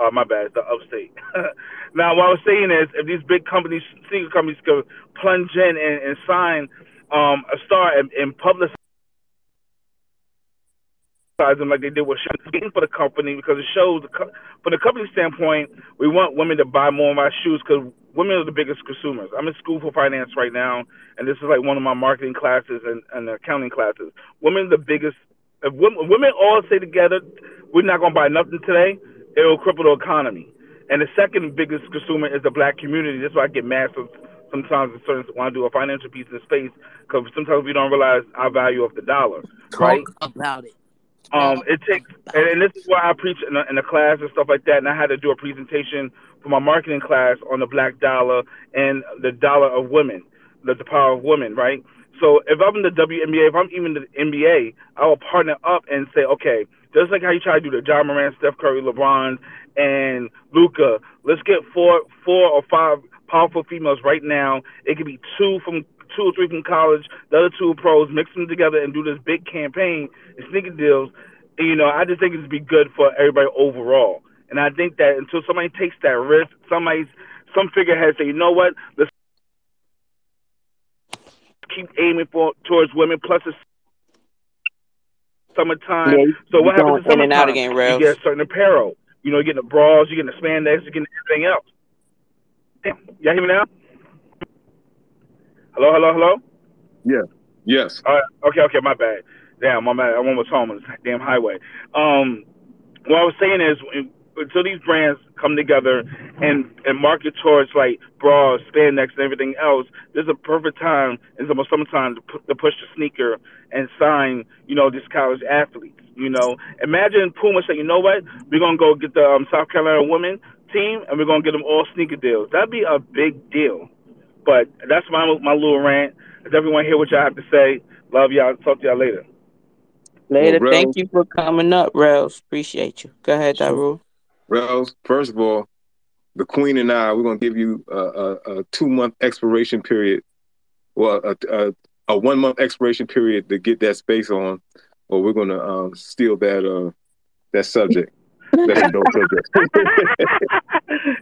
Oh, my bad. The upstate. <laughs> now, what I was saying is, if these big companies, single companies, could plunge in and, and sign um, a star and, and publicize them like they did with shoes for the company because it shows, the co- from the company standpoint, we want women to buy more of our shoes because women are the biggest consumers. I'm in school for finance right now, and this is like one of my marketing classes and, and accounting classes. Women are the biggest. If women, women all say together, we're not going to buy nothing today, it will cripple the economy. And the second biggest consumer is the black community. That's why I get mad sometimes in certain, when I do a financial piece in space because sometimes we don't realize our value of the dollar, right? Talk about it. Um, it takes, and, and this is why I preach in the, in the class and stuff like that. And I had to do a presentation for my marketing class on the black dollar and the dollar of women, the, the power of women, right? So if I'm in the WNBA, if I'm even in the NBA, I will partner up and say, okay, just like how you try to do the Ja Morant, Steph Curry, LeBron, and Luka, let's get four, four or five powerful females right now. It could be two from two or three from college, the other two pros, mix them together and do this big campaign and sneaker deals. And, you know, I just think it'd be good for everybody overall. And I think that until somebody takes that risk, somebody's some figurehead say, you know what, let's keep aiming for towards women. Plus, summertime. Yeah, so what you happens in going in and out summertime? again, you Ralph. get certain apparel. You know, you're getting the bras, you're getting the spandex, you're getting everything else. Damn, y'all hear me now? Hello, hello, hello. Yeah. Yes. All right. Okay, okay, my bad. Damn, my bad. I'm almost home on this damn highway. Um, what I was saying is, until these brands come together and and market towards like bras, spandex, and everything else, this is a perfect time in the summertime to, pu- to push the sneaker and sign, you know, these college athletes. You know, imagine Puma saying, you know what, we're gonna go get the um, South Carolina women team and we're gonna get them all sneaker deals. That'd be a big deal. But that's my my little rant. Does everyone hear what y'all have to say? Love y'all. Talk to y'all later. Later, Well, thank you for coming up, Rels. Appreciate you. Go ahead, Sure. Daru. Rels, first of all, the Queen and I, we're going to give you a, a, a two month expiration period, well, a, a, a one month expiration period to get that space on, or we're going to um, steal that uh, that subject. That's a dope subject.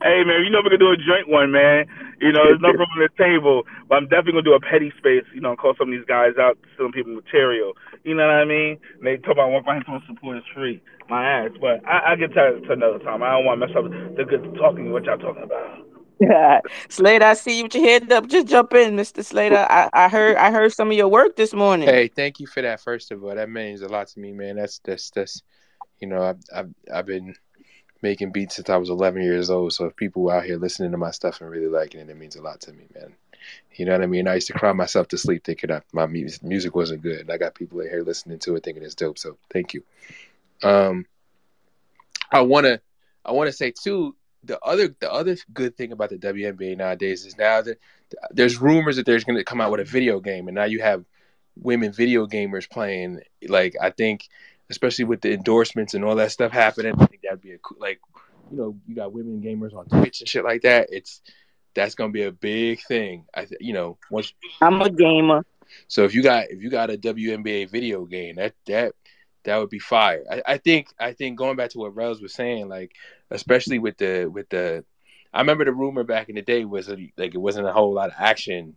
hey man, you know we're gonna do a joint one, man. You know, there's nothing on the table, but I'm definitely gonna do a petty space. You know, call some of these guys out, selling people material. You know what I mean? And they talk about one find someone support is free. My ass, but I, I get to to another time. I don't want to mess up the good talking. What y'all talking about? Yeah. <laughs> Slater, I see you with your head up. Just jump in, Mr. Slater. I, I heard I heard some of your work this morning. Hey, thank you for that. First of all, that means a lot to me, man. That's that's that's, you know, I've I've, I've been making beats since I was 11 years old. So if people out here listening to my stuff and really liking it, it means a lot to me, man. You know what I mean? I used to cry myself to sleep thinking that my music wasn't good. And I got people in here listening to it thinking it's dope. So thank you. Um, I wanna I wanna say too. The other the other good thing about the WNBA nowadays is now that there's rumors that there's going to come out with a video game, and now you have women video gamers playing. Like I think, especially with the endorsements and all that stuff happening, I think that'd be a cool, like, you know, you got women gamers on Twitch and shit like that. It's that's gonna be a big thing. I th- you know once I'm a gamer. So if you got if you got a WNBA video game, that that that would be fire. I, I think I think going back to what Rels was saying, like especially with the with the I remember the rumor back in the day was like it wasn't a whole lot of action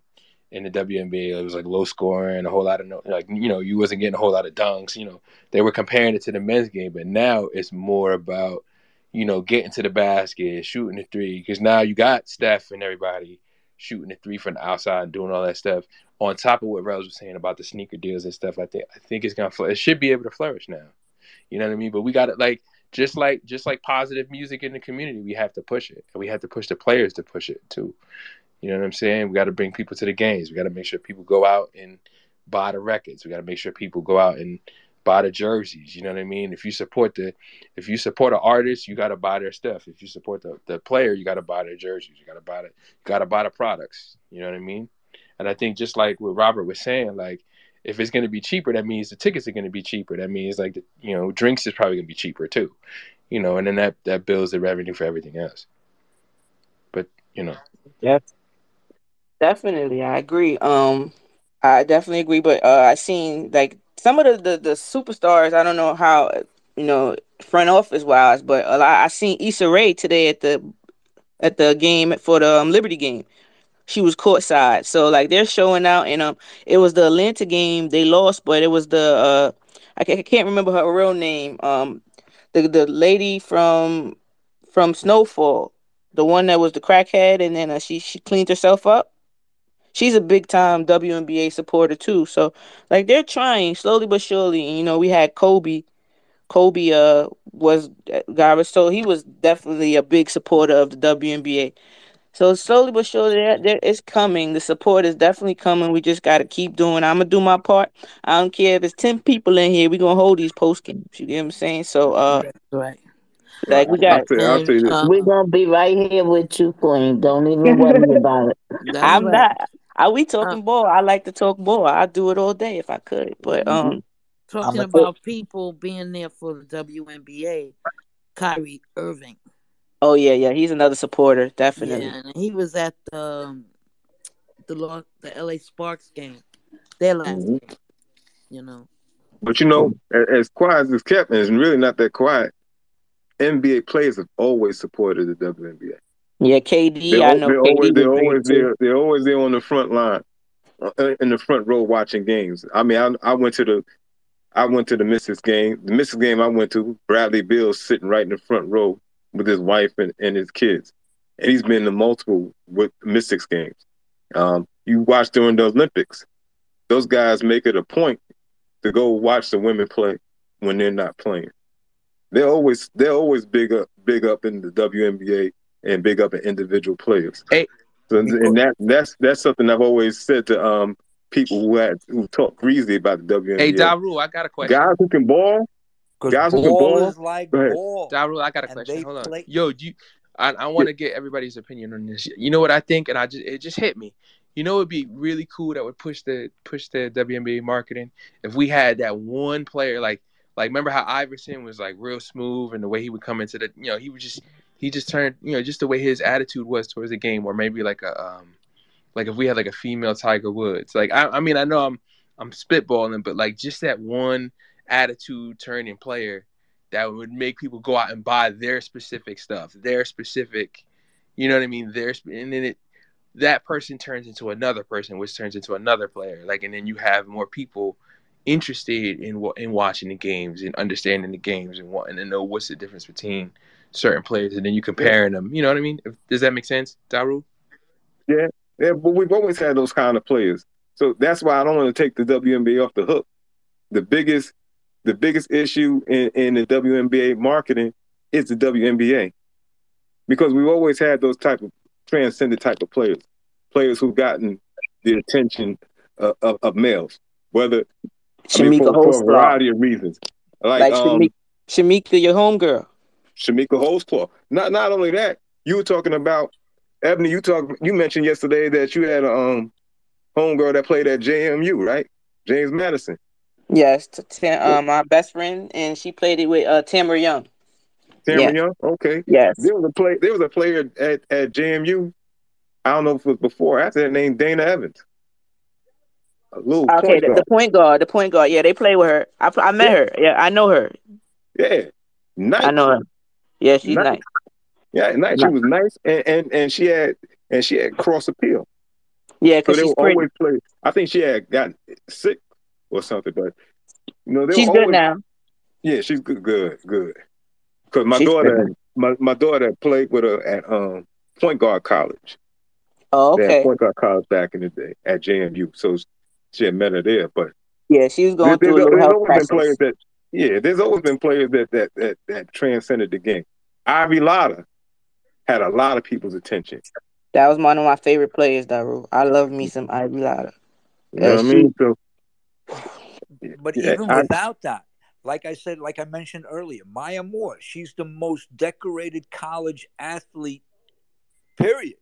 in the WNBA. It was like low scoring, a whole lot of no, like you know you wasn't getting a whole lot of dunks. You know they were comparing it to the men's game, but now it's more about you know getting to the basket, shooting the three. Because now you got Steph and everybody shooting the three from the outside doing all that stuff. On top of what Rose was saying about the sneaker deals and stuff, I think I think it's gonna it should be able to flourish now. You know what I mean? But we got it like just like just like positive music in the community, we have to push it, and we have to push the players to push it too. You know what I'm saying? We got to bring people to the games. We got to make sure people go out and buy the records. We got to make sure people go out and buy the jerseys. You know what I mean? If you support the, if you support an artist, you got to buy their stuff. If you support the, the player, you got to buy their jerseys. You got to buy the, you got to buy the products. You know what I mean? And I think just like what Robert was saying, like if it's going to be cheaper, that means the tickets are going to be cheaper. That means like the, you know drinks is probably going to be cheaper too, you know, and then that that builds the revenue for everything else. But you know, yeah, definitely, I agree. Um, I definitely agree. But uh, I seen like some of the, the the superstars. I don't know how you know front office wise, but a lot, I seen Issa Rae today at the at the game for the um, Liberty game she was courtside. So like they're showing out, and um, it was the Atlanta game. They lost, but it was the uh, I can't remember her real name. Um, the the lady from from Snowfall, the one that was the crackhead, and then uh, she she cleaned herself up. She's a big time WNBA supporter too. So like they're trying slowly but surely. And, you know, we had Kobe. Kobe uh was God was told he was definitely a big supporter of the WNBA. So slowly but surely, there, there it's coming. The support is definitely coming. We just got to keep doing. I'm gonna do my part. I don't care if it's ten people in here. We are gonna hold these post games. You get what I'm saying? So, uh, right. Like we got, I'll I'll this. We're gonna be right here with you, Queen. Don't even worry <laughs> about it. I'm right. not. Are we talking uh, ball? I like to talk ball. I'd do it all day if I could. But mm-hmm. um, talking about people being there for the WNBA, Kyrie Irving. Oh yeah, yeah, he's another supporter, definitely. Yeah, he was at the um, the the LA Sparks game, their last mm-hmm. game. You know. But you know, as quiet as it's kept, and it's really not that quiet. NBA players have always supported the WNBA. Yeah, KD. They're, I know. They're KD always, they're always there. They're always there on the front line, uh, in the front row watching games. I mean, I, I went to the, I went to the Mystics game. The Mystics game I went to, Bradley Beal sitting right in the front row with his wife and, and his kids. And he's been to multiple with Mystics games. Um, you watch during the Olympics, those guys make it a point to go watch the women play when they're not playing. They're always they're always big up big up in the WNBA and big up in individual players. Hey, so, and that that's that's something I've always said to um people who had who talk greasy about the WNBA. Hey, Daru, I got a question. Guys who can ball, Guys ball, ball is like ball. Daru, I got a question. Hold on. Yo, do you, I, I want to get everybody's opinion on this. You know what I think, and I just it just hit me. You know, it'd be really cool that would push the push the WNBA marketing if we had that one player like like remember how Iverson was like real smooth and the way he would come into the you know he would just he just turned you know just the way his attitude was towards the game or maybe like a um like if we had like a female Tiger Woods like I I mean I know I'm I'm spitballing but like just that one attitude turning player that would make people go out and buy their specific stuff, their specific, you know what I mean? Their and then it that person turns into another person, which turns into another player. Like, and then you have more people interested in in watching the games and understanding the games and wanting to know what's the difference between certain players, and then you comparing them. You know what I mean? Does that make sense, Daru? Yeah, yeah. But we've always had those kind of players, so that's why I don't want to take the WNBA off the hook. The biggest the biggest issue in, in the WNBA marketing is the WNBA. Because we've always had those type of transcendent type of players, players who've gotten the attention uh, of, of, males, whether I mean, for, for, a variety of reasons. Like, like um, Shamika, Shamika, your homegirl. Chamique Holdsclaw. Not not only that, you were talking about Ebony. You talk. You mentioned yesterday that you had a um, homegirl that played at JMU, right? James Madison. Yes, t- t- uh, my best friend, and she played it with uh, Tamara Young. Tamara. Young. Okay. Yes. There was a play. There was a player at, at JMU. I don't know if it was before after that named Dana Evans. A little okay, point the, the, point guard, the point guard. Yeah, they play with her. I, I met yeah. her. Yeah, I know her. Yeah, nice. I know her. Yeah, she's nice. nice. Yeah, nice. She was nice, and, and and she had and she had cross appeal. Yeah, because so she's pretty. always play. I think she had got sick or something, but you know she's always, good now. Yeah, she's good, good, good. Because my she's daughter, my, my daughter played with her at um point guard college. Oh, okay. Point guard college back in the day at JMU, so she had met her there. But yeah, she was going there, through a little there's health players that yeah, there's always been players that that that, that transcended the game. Ivory Latta had a lot of people's attention. That was one of my favorite players, Daru. I love me some Ivory Latta. You know what I mean? So, <sighs> but yeah, even I, without that, like I said, like I mentioned earlier, Maya Moore, she's the most decorated college athlete, period.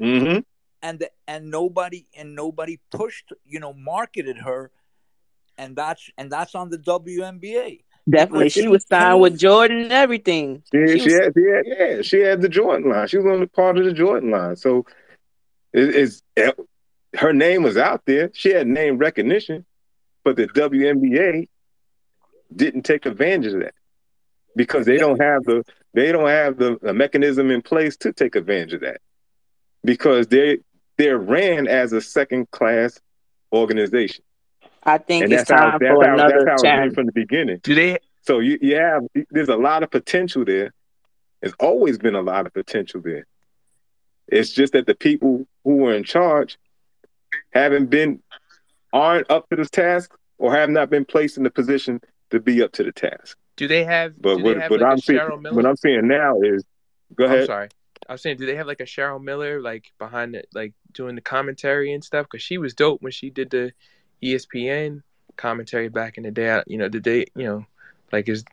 Mm-hmm. And the, and nobody and nobody pushed, you know, marketed her, and that's and that's on the WNBA. Definitely, she, she was signed with Jordan and everything. Yeah, she, she, was... had, she had, yeah, she had the Jordan line. She was on the part of the Jordan line. So, it, it's it, her name was out there. She had name recognition, but the WNBA didn't take advantage of that because they don't have the they don't have the, the mechanism in place to take advantage of that because they they're ran as a second class organization. I think and it's time how, for how, another that's how it from the beginning. Do they? So you, you have there's a lot of potential there. There's always been a lot of potential there. It's just that the people who were in charge haven't been aren't up to this task or have not been placed in the position to be up to the task. Do they have? But what, have what like I'm seeing, what I'm seeing now is, go ahead. I'm sorry. I was saying, do they have like a Cheryl Miller like behind it, like doing the commentary and stuff? Because she was dope when she did the ESPN commentary back in the day. You know, did they, you know, like is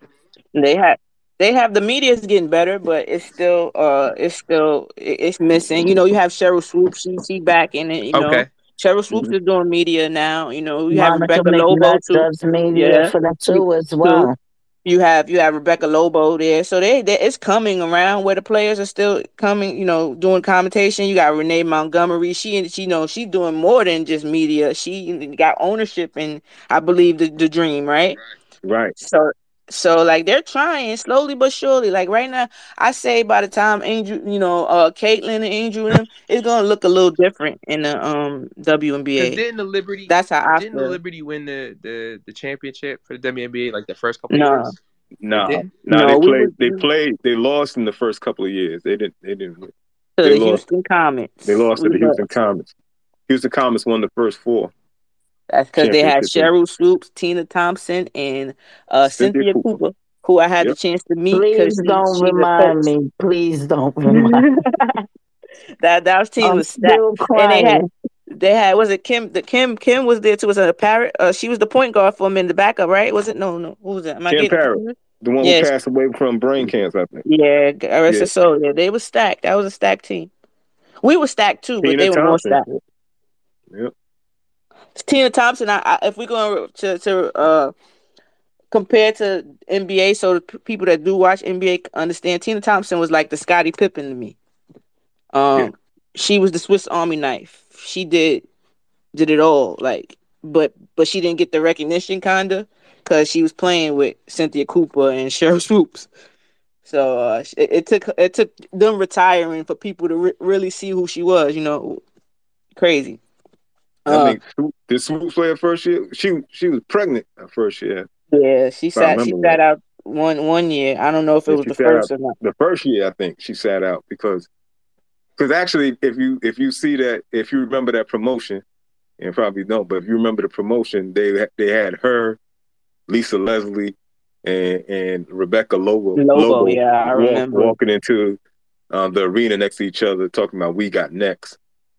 they had they have the media is getting better, but it's still uh it's still it's missing. You know, you have Sheryl Swoopes, she she back in it. You know, okay. Sheryl Swoopes mm-hmm. is doing media now. You know, you have Rebecca Lobo too. Does media yeah. for that too as well. You have you have Rebecca Lobo there, so they, they it's coming around where the players are still coming. You know, doing commentation. You got Renee Montgomery. She she you know she's doing more than just media. She got ownership in I believe the the dream, right? Right. So so like they're trying slowly but surely. Like right now, I say by the time Angel, you know, uh Caitlin and Angel and them, it's gonna look a little different in the um WNBA. Didn't the Liberty that's how I didn't feel. the Liberty win the, the the championship for the WNBA like the first couple no. years? No, no, no, they played. They played. They lost in the first couple of years. They didn't. They didn't. To they the lost, Houston Comets. They lost to the Houston Comets. Houston Comets won the first four. That's because they had Sheryl Swoopes, Tina Thompson, and uh, Cynthia, Cynthia Cooper. Cooper who I had yep. the chance to meet. Please don't remind me. Please don't <laughs> remind. me. that that was team I'm was stacked, and they had they had was it Kim? The Kim Kim was there too. Was it a parrot? Uh, she was the point guard for him in the backup, right? Was it? No, no. Who was it Am I Kim Perrot, the one yeah. who passed away from brain cancer. I think. Yeah, rest yeah. soul. Yeah, they were stacked. That was a stacked team. We were stacked too, Tina but they Thompson. were more stacked. Yep. Tina Thompson. I, I, if we're going to to uh compared to NBA, so the people that do watch NBA understand Tina Thompson was like the Scottie Pippen to me. Um, yeah. she was the Swiss Army knife. She did did it all, like, but but she didn't get the recognition, kinda, because she was playing with Cynthia Cooper and <laughs> Sheryl Swoopes. So uh, it, it, took it took them retiring for people to re- really see who she was. You know, crazy. I uh, mean, did Swoopes play her first year? She she was pregnant her first year. Yeah, she sat she sat out one one year. I don't know if it was the first or not. The first year, I think she sat out because because actually, if you if you see that if you remember that promotion, and probably don't, but if you remember the promotion, they they had her, Lisa Leslie, and and Rebecca Lobo. Lobo, Lobo yeah, I remember walking into um, the arena next to each other, talking about "We Got Next,"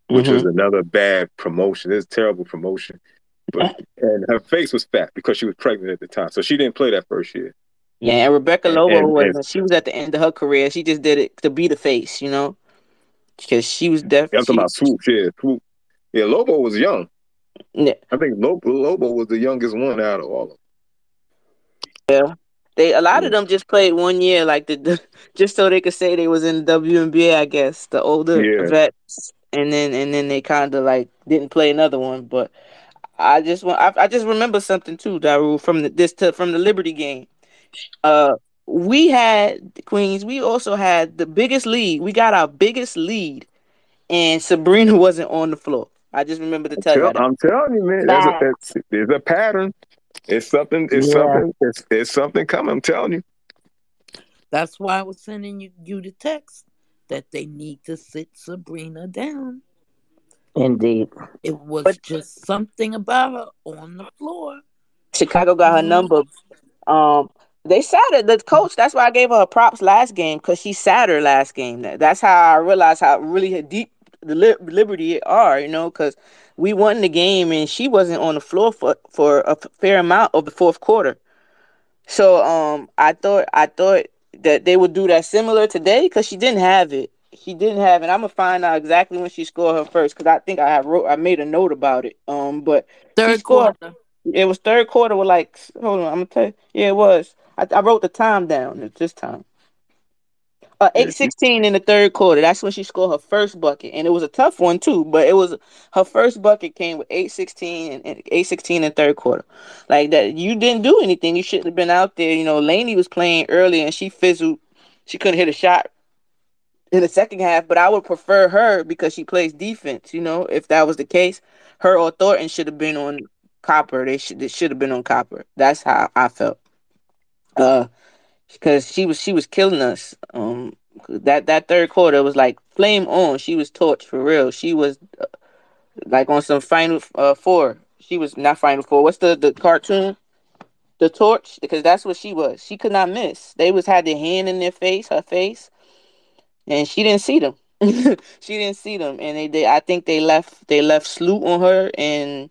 which mm-hmm. was another bad promotion. It's terrible promotion. But, and her face was fat because she was pregnant at the time, so she didn't play that first year. Yeah, and Rebecca Lobo and, was and, she was at the end of her career. She just did it to be the face, you know, because she was definitely. I'm talking about Swoop. Yeah, Swoop. Yeah, Lobo was young. Yeah. I think Lobo, Lobo was the youngest one out of all of them. Yeah. They a lot of them just played one year, like the, the, <laughs> just so they could say they was in the WNBA. I guess the older yeah. vets, and then and then they kind of like didn't play another one. But I just want I, I just remember something too, Daru, from the, this to, from the Liberty game. Uh, we had Queens. We also had the biggest lead. We got our biggest lead, and Sabrina <laughs> wasn't on the floor. I just remember to tell, tell you. That. I'm telling you, man. There's a, it's, there's a pattern. It's something. It's yeah. something. It's, it's something coming. I'm telling you. That's why I was sending you, you the text that they need to sit Sabrina down. Indeed. It was but, just something about her on the floor. Chicago got her mm-hmm. number. Um, they sat her. The coach. That's why I gave her props last game because she sat her last game. That's how I realized how really deep the Liberty are. You know, because we won the game and she wasn't on the floor for for a fair amount of the fourth quarter. So um, I thought I thought that they would do that similar today because she didn't have it. She didn't have it. I'm gonna find out exactly when she scored her first because I think I have wrote I made a note about it. Um, but third quarter. It was third quarter with like hold on, I'm gonna tell you. Yeah, it was. I, I wrote the time down at this time. Uh, eight sixteen in the third quarter. That's when she scored her first bucket, and it was a tough one too. But it was her first bucket came with eight sixteen and, eight sixteen in third quarter. Like that, you didn't do anything. You shouldn't have been out there. You know, Laney was playing early, and she fizzled. She couldn't hit a shot in the second half. But I would prefer her because she plays defense. You know, if that was the case, her or Thornton should have been on Copper. They should they should have been on Copper. That's how I felt. Uh, because she was she was killing us. Um, that that third quarter was like flame on. She was torch for real. She was uh, like on some final uh, four. She was not final four. What's the the cartoon? The torch because that's what she was. She could not miss. They was had their hand in their face, her face, and she didn't see them. <laughs> she didn't see them, and they, they I think they left they left Sloot on her and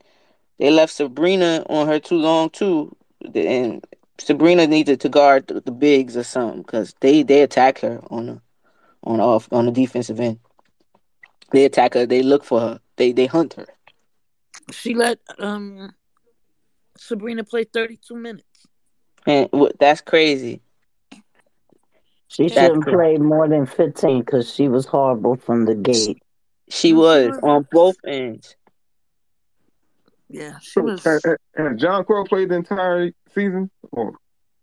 they left Sabrina on her too long too. And Sabrina needed to guard the, the bigs or something because they they attack her on the on off on the defensive end. They attack her. They look for her. They they hunt her. She let um Sabrina play thirty two minutes. And that's crazy. She shouldn't play more than fifteen because she was horrible from the gate. She was on both ends. Yeah, she was. And Jonquel played the entire season, or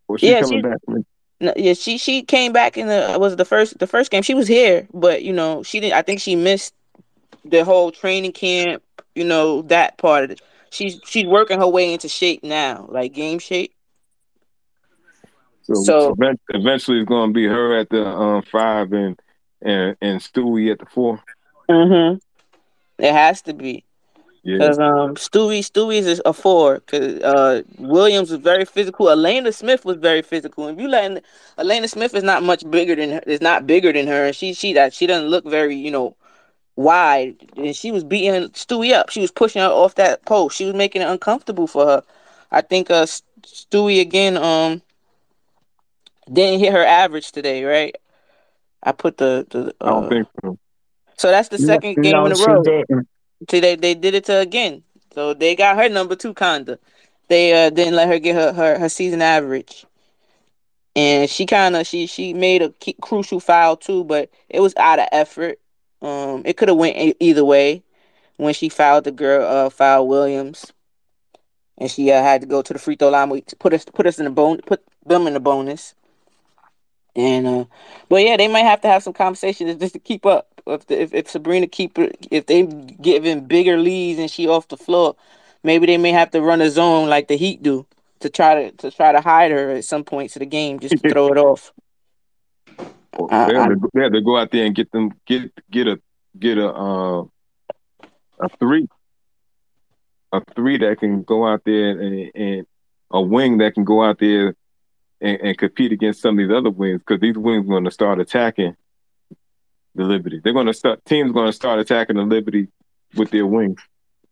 was she yeah, coming she, back? No, yeah, she she came back in the was the first the first game. She was here, but you know she didn't. I think she missed the whole training camp. You know that part of it. She's she's working her way into shape now, like game shape. So, so eventually, it's going to be her at the um, five and and and Stewie at the four. Mm-hmm. It has to be. Because yeah. um, Stewie Stewie's is a four. Cause uh, Williams was very physical. Alanna Smith was very physical. If you letting Alanna Smith is not much bigger than her, is not bigger than her, and she she that she doesn't look very you know wide. And she was beating Stewie up. She was pushing her off that post. She was making it uncomfortable for her. I think uh Stewie again um didn't hit her average today, right? I put the the. Uh, I don't think so. So that's the second no, game no, in a row. Didn't. See, they they did it to again. So they got her number two, kinda. They uh, didn't let her get her, her, her season average, and she kind of she she made a crucial foul too, but it was out of effort. Um, it could have went a- either way when she fouled the girl, uh, foul Williams, and she uh, had to go to the free throw line. We put us put us in the bone, put them in the bonus. And uh, but yeah, they might have to have some conversations just to keep up. If the, if, if Sabrina keep if they giving bigger leads and she off the floor, maybe they may have to run a zone like the Heat do to try to to try to hide her at some points of the game, just to <laughs> throw it off. Well, they, have to, they, to, go out there and get them get get a get a uh, a three, a three that can go out there and, and a wing that can go out there and, and compete against some of these other wings because these wings are going to start attacking the Liberty. They're going to start teams going to start attacking the Liberty with their wings.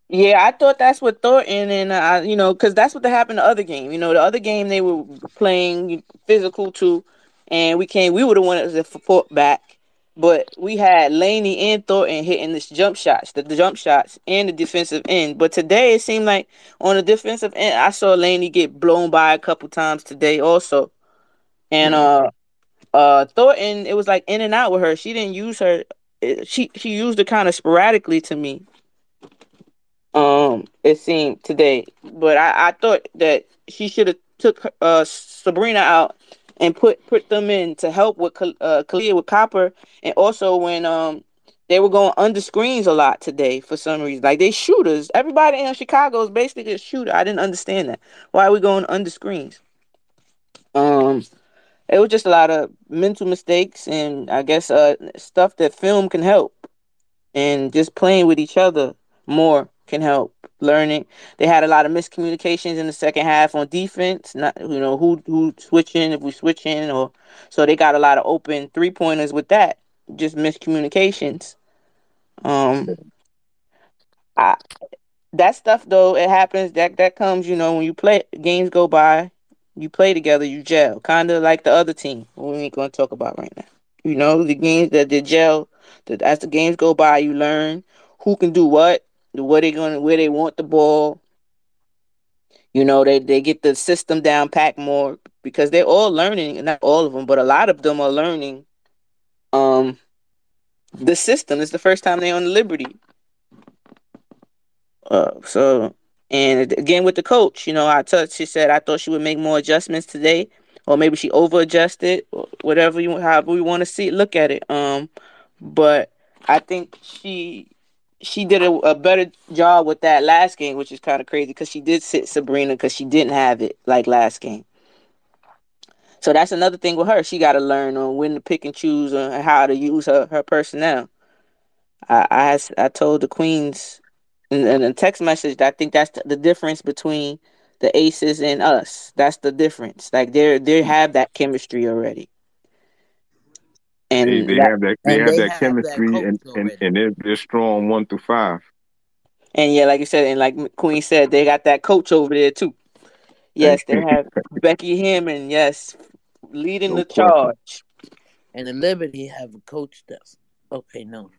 Yeah, I thought that's what Thornton and uh, you know because that's what happened the other game. You know, the other game they were playing physical too, and we came. We would have wanted to support back, but we had Laney and Thornton hitting this jump shots, the, the, jump shots, and the defensive end. But today it seemed like on the defensive end, I saw Laney get blown by a couple times today also, and uh, uh, Thornton it was like in and out with her. She didn't use her. She she used it kind of sporadically to me. Um, it seemed today, but I I thought that she should have took uh Sabrina out and put put them in to help with uh Kahleah with Copper, and also when um they were going under screens a lot today for some reason. Like they shooters. Everybody in Chicago is basically a shooter. I didn't understand that. Why are we going under screens? Um, it was just a lot of mental mistakes and I guess uh stuff that film can help, and just playing with each other more can help learning. They had a lot of miscommunications in the second half on defense. Not you know who who switching if we switching or so they got a lot of open three pointers with that. Just miscommunications. Um, I that stuff though it happens that that comes you know when you play games go by, you play together you gel kind of like the other team we ain't gonna talk about right now. You know the games that the gel that as the games go by you learn who can do what where they going where they want the ball. You know, they they get the system down pack more because they're all learning, not all of them, but a lot of them are learning um the system. It's the first time they're on Liberty. Uh so and again with the coach, you know, I touched she said I thought she would make more adjustments today, or maybe she over adjusted, whatever you however we want to see look at it. Um but I think she she did a, a, better job with that last game, which is kind of crazy because she did sit Sabrina because she didn't have it like last game. So that's another thing with her. She got to learn on when to pick and choose and how to use her, her personnel. I, I I told the queens in, in a text message that I think that's the, the difference between the aces and us. That's the difference. Like they they have that chemistry already and they, they that, have that they have they that have chemistry that and, and, and they're they're strong one through five. And yeah, like you said, and like Queen said, they got that coach over there too. Yes, they have Becky Hammon, yes, leading no the charge. And the Liberty have a coach that's okay, no.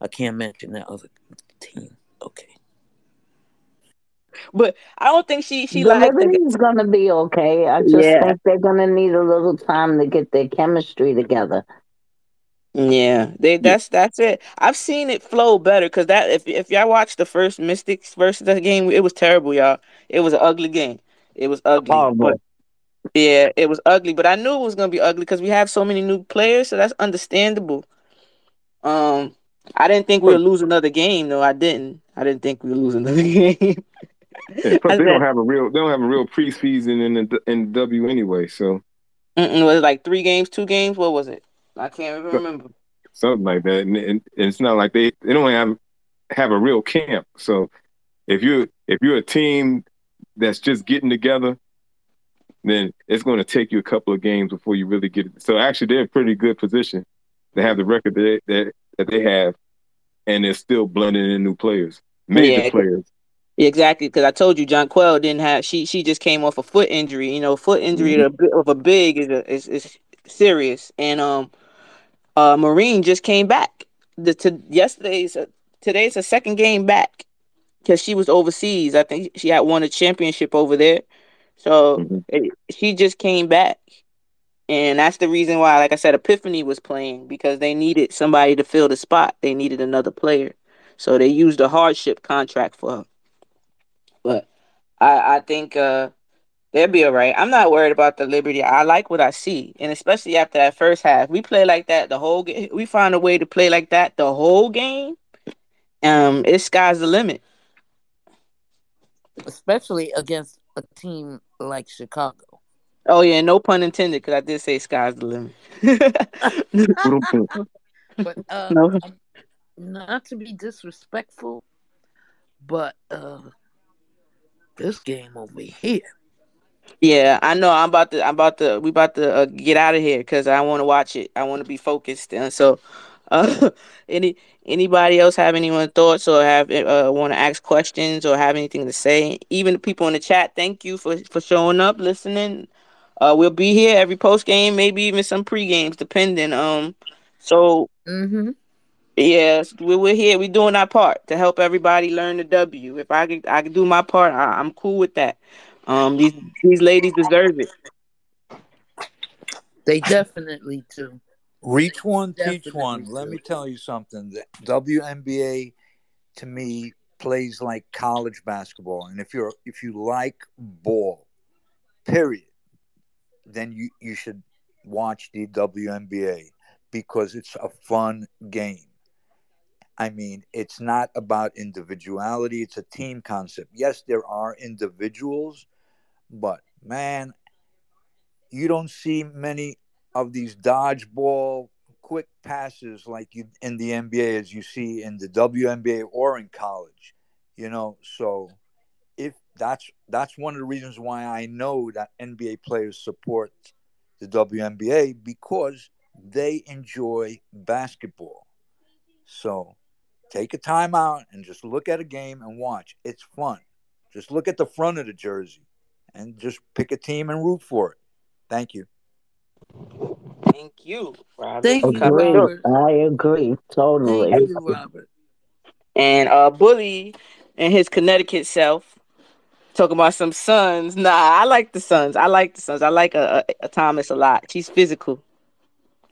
I can't mention that other team. Okay. But I don't think she she the Liberty's gonna be okay. I just yeah. think they're gonna need a little time to get their chemistry together. Yeah, they that's that's it. I've seen it flow better because that if if y'all watched the first Mystics versus the game, it was terrible, y'all. It was an ugly game. It was ugly. Oh, but yeah, it was ugly. But I knew it was gonna be ugly because we have so many new players, so that's understandable. Um, I didn't think we would lose another game, though. I didn't. I didn't think we would lose another <laughs> game. yeah, plus they don't have a real they don't have a real preseason in the in W anyway. So, Mm-mm, was it like three games, two games? What was it? I can't even remember. Something like that, and, and, it's not like they they don't have have a real camp. So if you if you're a team that's just getting together, then it's going to take you a couple of games before you really get it. So actually, they're in a pretty good position to have the record that they, that, that they have, and they're still blending in new players, major yeah, players. Exactly, because I told you Jonquel didn't have. She she just came off a foot injury. You know, foot injury mm-hmm. of a big is a, is, is serious, and um, uh, Marine just came back. The to yesterday's uh, today's a second game back because she was overseas. I think she had won a championship over there, so mm-hmm. it, she just came back, and that's the reason why, like I said, Epiphany was playing because they needed somebody to fill the spot. They needed another player, so they used a hardship contract for her. But I I think uh They'll be all right. I'm not worried about the Liberty. I like what I see, and especially after that first half, we play like that the whole game. We find a way to play like that the whole game. Um, it's sky's the limit. Especially against a team like Chicago. Oh yeah, no pun intended, because I did say sky's the limit. <laughs> but uh, no. not to be disrespectful, but uh, this game over here yeah, I know. I'm about to. I'm about to. We about to uh, get out of here because I want to watch it. I want to be focused. And so, uh, <laughs> any anybody else have any thoughts or have uh, want to ask questions or have anything to say? Even the people in the chat, thank you for for showing up, listening. Uh, we'll be here every post game, maybe even some pre games, depending. Um, So Mm-hmm. yes, we, we're here. We're doing our part to help everybody learn the W. If I can, I can do my part. I, I'm cool with that. Um, these these ladies deserve it. They definitely do. Reach one, teach Definitely one. Let me tell you something. The WNBA to me plays like college basketball. And if you're if you like ball, period, then you, you should watch the WNBA because it's a fun game. I mean, it's not about individuality, it's a team concept. Yes, there are individuals, but man, you don't see many of these dodgeball quick passes like you in the NBA as you see in the WNBA or in college. You know, so that's that's one of the reasons why I know that NBA players support the WNBA because they enjoy basketball. So take a time out and just look at a game and watch. It's fun. Just look at the front of the jersey and just pick a team and root for it. Thank you. Thank you, Robert. Thank for you, coming. Robert. I agree totally. Thank you, Robert. And uh, Bully and his Connecticut self talking about some Suns. Nah, I like the Suns. I like the Suns. I like a, uh, uh, Thomas a lot. She's physical.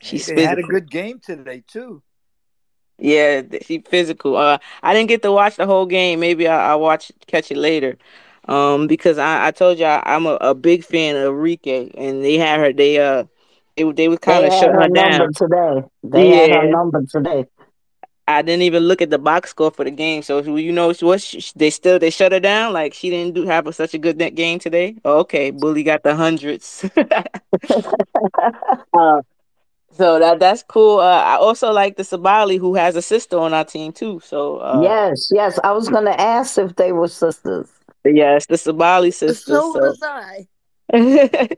She's they had a good game today too. Yeah, th- she physical. Uh, I didn't get to watch the whole game. Maybe I, I'll watch catch it later. Um, because I, I told you I, I'm a, a big fan of Rike, and they had her. They uh, they they were kind of had shutting her her down. number today. They had her number today. I didn't even look at the box score for the game. So you know what? She, they still they shut her down. Like she didn't do have a, such a good net game today. Oh, okay, Bully got the hundreds. <laughs> <laughs> uh, so that that's cool. Uh, I also like the Sabally who has a sister on our team too. So uh, yes, yes. I was going to ask if they were sisters. Yes, the Sabally sister. So So, was I. <laughs>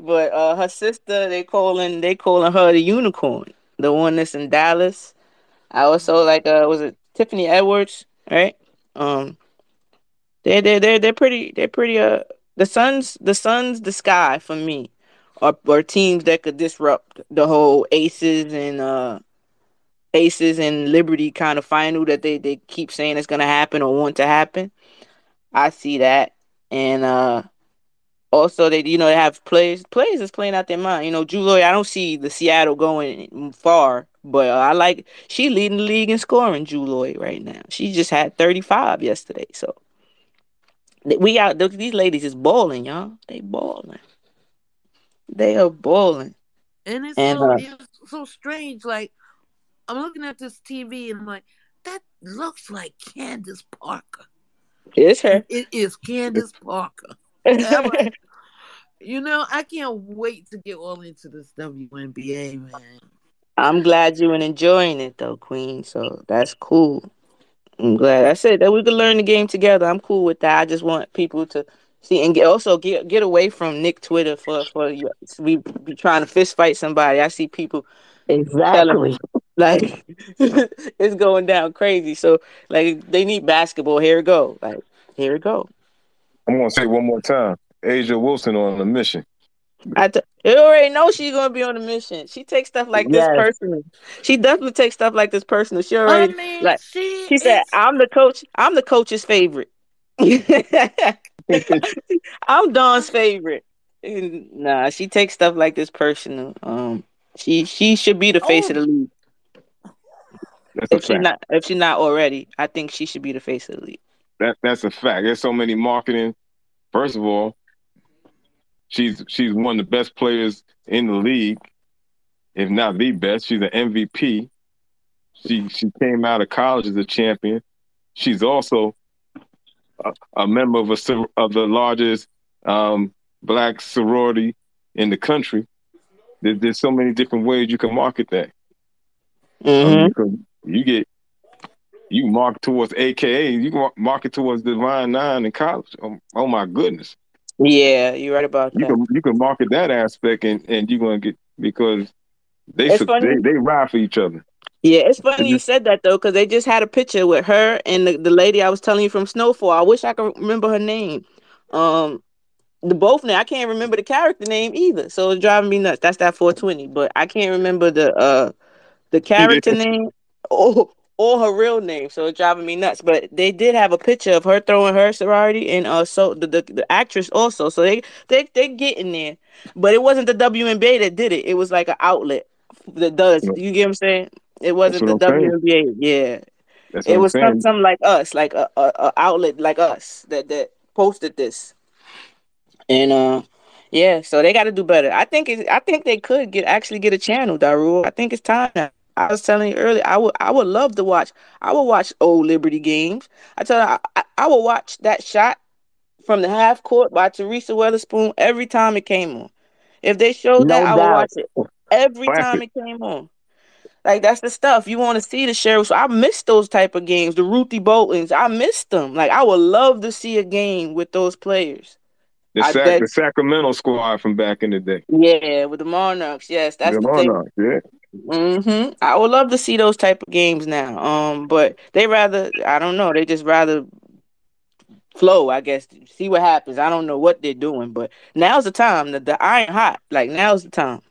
but uh, her sister they calling they calling her the unicorn, the one that's in Dallas. I also like uh was it Tiffany Edwards, right? Um they they they they're pretty they're pretty uh the Suns the Suns the sky for me are, are teams that could disrupt the whole aces and uh aces and liberty kind of final that they, they keep saying is gonna happen or want to happen. I see that. And uh also they you know they have players players is playing out their mind. You know, Julie, I don't see the Seattle going far, but uh, I like she leading the league in scoring, Julie, right now. She just had 35 yesterday. So we out these ladies is balling, y'all. They balling. They are balling. And it's And, so uh, it's so strange. Like I'm looking at this TV and I'm like, that looks like Candace Parker. It's her. It is Candace Parker. I'm like, <laughs> you know, I can't wait to get all into this WNBA, man. I'm glad you and enjoying it though, Queen. So that's cool. I'm glad. I said that we could learn the game together. I'm cool with that. I just want people to see and get also get get away from Nick Twitter for for you. We be trying to fist fight somebody. I see people Exactly. <laughs> like <laughs> it's going down crazy. So like they need basketball. Here it go. Like here it go. I'm gonna say one more time. A'ja Wilson on a mission. I t- you already know she's gonna be on a mission. She takes stuff like this personal. She definitely takes stuff like this personal. She I mean, like she, she said, "I'm the coach. I'm the coach's favorite. <laughs> <laughs> I'm Dawn's favorite." And, Nah, she takes stuff like this personal. Um, she she should be the face of the league. That's If she's not if she's not already, I think she should be the face of the league. That that's a fact. There's so many marketing. First of all, she's she's one of the best players in the league, if not the best. She's an MVP. She she came out of college as a champion. She's also a, a member of a of the largest um, black sorority in the country. There, there's so many different ways you can market that. Mm-hmm. you, can- you get you market towards AKA, you can market towards Divine Nine in college. Oh, oh my goodness, Yeah, you're right about you that. can you can market that aspect, and, and you're gonna get because they It's they they ride for each other. Yeah, it's funny you said that though, because they just had a picture with her and the, the lady I was telling you from Snowfall. I wish I could remember her name. Um, the both name I can't remember the character name either, so it's driving me nuts. That's that 420, but I can't remember the uh the character name or or her real name, so it's driving me nuts. But they did have a picture of her throwing her sorority, and uh, so the, the the actress also. So they they they get in there, but it wasn't the WNBA that did it. It was like an outlet that does. You get what I'm saying? It wasn't the WNBA. Yeah, That's it was some, something like us, like a, a, a outlet like us that that posted this, and uh yeah, so they got to do better. I think it, I think they could get actually get a channel, Daru. I think it's time now. I was telling you earlier, I would I would love to watch. I would watch old Liberty games. I tell you, I, I would watch that shot from the half court by Teresa Weatherspoon every time it came on. If they showed no that, doubt. I would watch it every time it came on. Like that's the stuff you want to see the sheriffs. I miss those type of games. The Ruthie Boltons, I miss them. Like I would love to see a game with those players. The, Sac- the Sacramento squad from back in the day. Yeah, with the Monarchs. Yes, that's the, the Monarchs. Thing. Yeah. Mm-hmm. I would love to see those type of games now. Um, but they rather I don't know. They just rather flow. I guess see what happens. I don't know what they're doing, but now's the time. The, the iron hot. Like now's the time.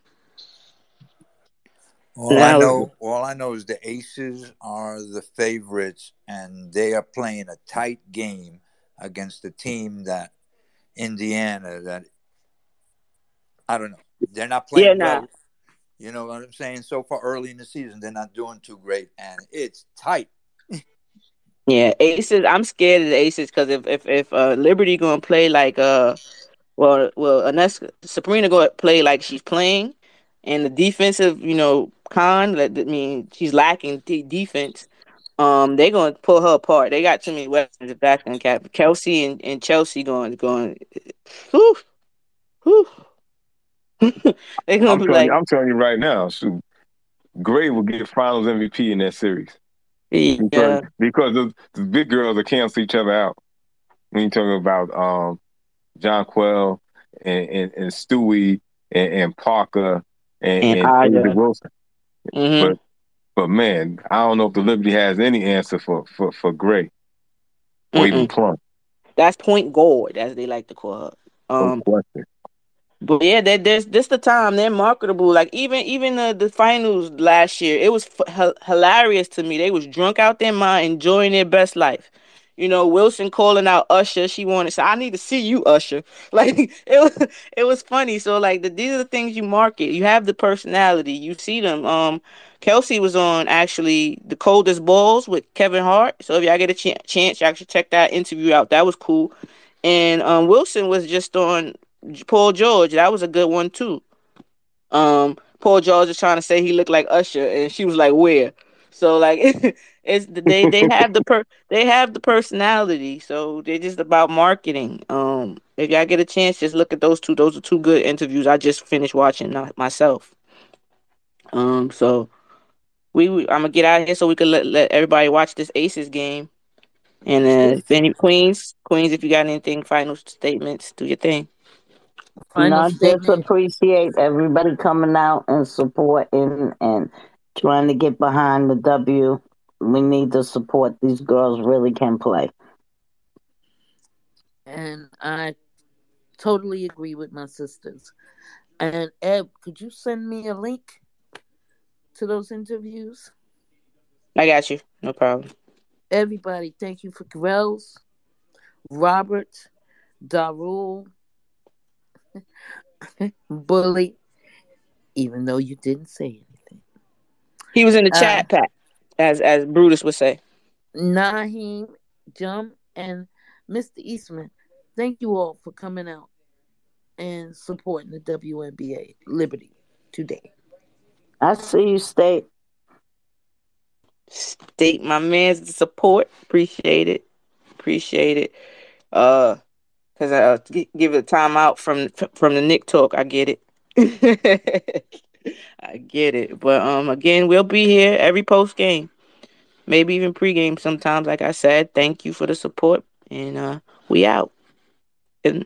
All now, I know, all I know is the Aces are the favorites, and they are playing a tight game against the team that Indiana that I don't know. They're not playing yeah, well. You know what I'm saying? So far early in the season, they're not doing too great, and it's tight. yeah, Aces. I'm scared of the Aces because if if if uh, Liberty gonna play like uh, well well unless Sabrina gonna play like she's playing, and the defensive, you know, con. I mean, she's lacking d- defense um, they're gonna pull her apart. They got too many weapons at back and cap. Kelsey and, and Chelsea going going. Whew, whew. <laughs> they gonna I'm be like. You, I'm telling you right now, shoot, Gray will get Finals MVP in that series. Yeah. Because, because the, the big girls will cancel each other out. When you talking about um, Quell and, and, and Stewie and, and Parker and, and, and Wilson. Mm-hmm. But but man, I don't know if the Liberty has any answer for for for Gray or Mm-mm. even Plum. That's point guard, as they like to call her. Um, but yeah, that there's this the time they're marketable. Like even even the, the finals last year, it was f- hilarious to me. They was drunk out their mind, enjoying their best life. You know, Wilson calling out Usher. She wanted, so I need to see you, Usher. <laughs> Like it was, it was funny. So like the, these are the things you market. You have the personality. You see them. Um, Kelsey was on actually the Cold as Balls with Kevin Hart. So if y'all get a ch- chance, y'all should check that interview out. That was cool. And um, Wilson was just on Paul George. That was a good one too. Um, Paul George is trying to say he looked like Usher, and she was like, "Where?" So like, <laughs> it's they they have the per <laughs> they have the personality. So they're just about marketing. Um, if y'all get a chance, just look at those two. Those are two good interviews. I just finished watching myself. Um, so we, we I'm gonna get out of here so we can let, let everybody watch this Aces game. And uh, any Queens, Queens, if you got anything, final statements, do your thing. Final I just appreciate everybody coming out and supporting and trying to get behind the W. We need the support. These girls really can play. And I totally agree with my sisters. And Eb, could you send me a link to those interviews? I got you. No problem. Everybody, thank you for Grels, Robert, Darul, <laughs> Bully, even though you didn't say anything. He was in the uh, chat pack, as as Brutus would say. Naheem, Jum, and Mr. Eastman, thank you all for coming out and supporting the WNBA Liberty today. I see you, State. State, my man's support. Appreciate it. Appreciate it. Uh, cause I uh, give it a time out from from the Nick talk. I get it. <laughs> I get it. But um, again, we'll be here every post game, maybe even pregame sometimes. Like I said, thank you for the support, and uh, we out. And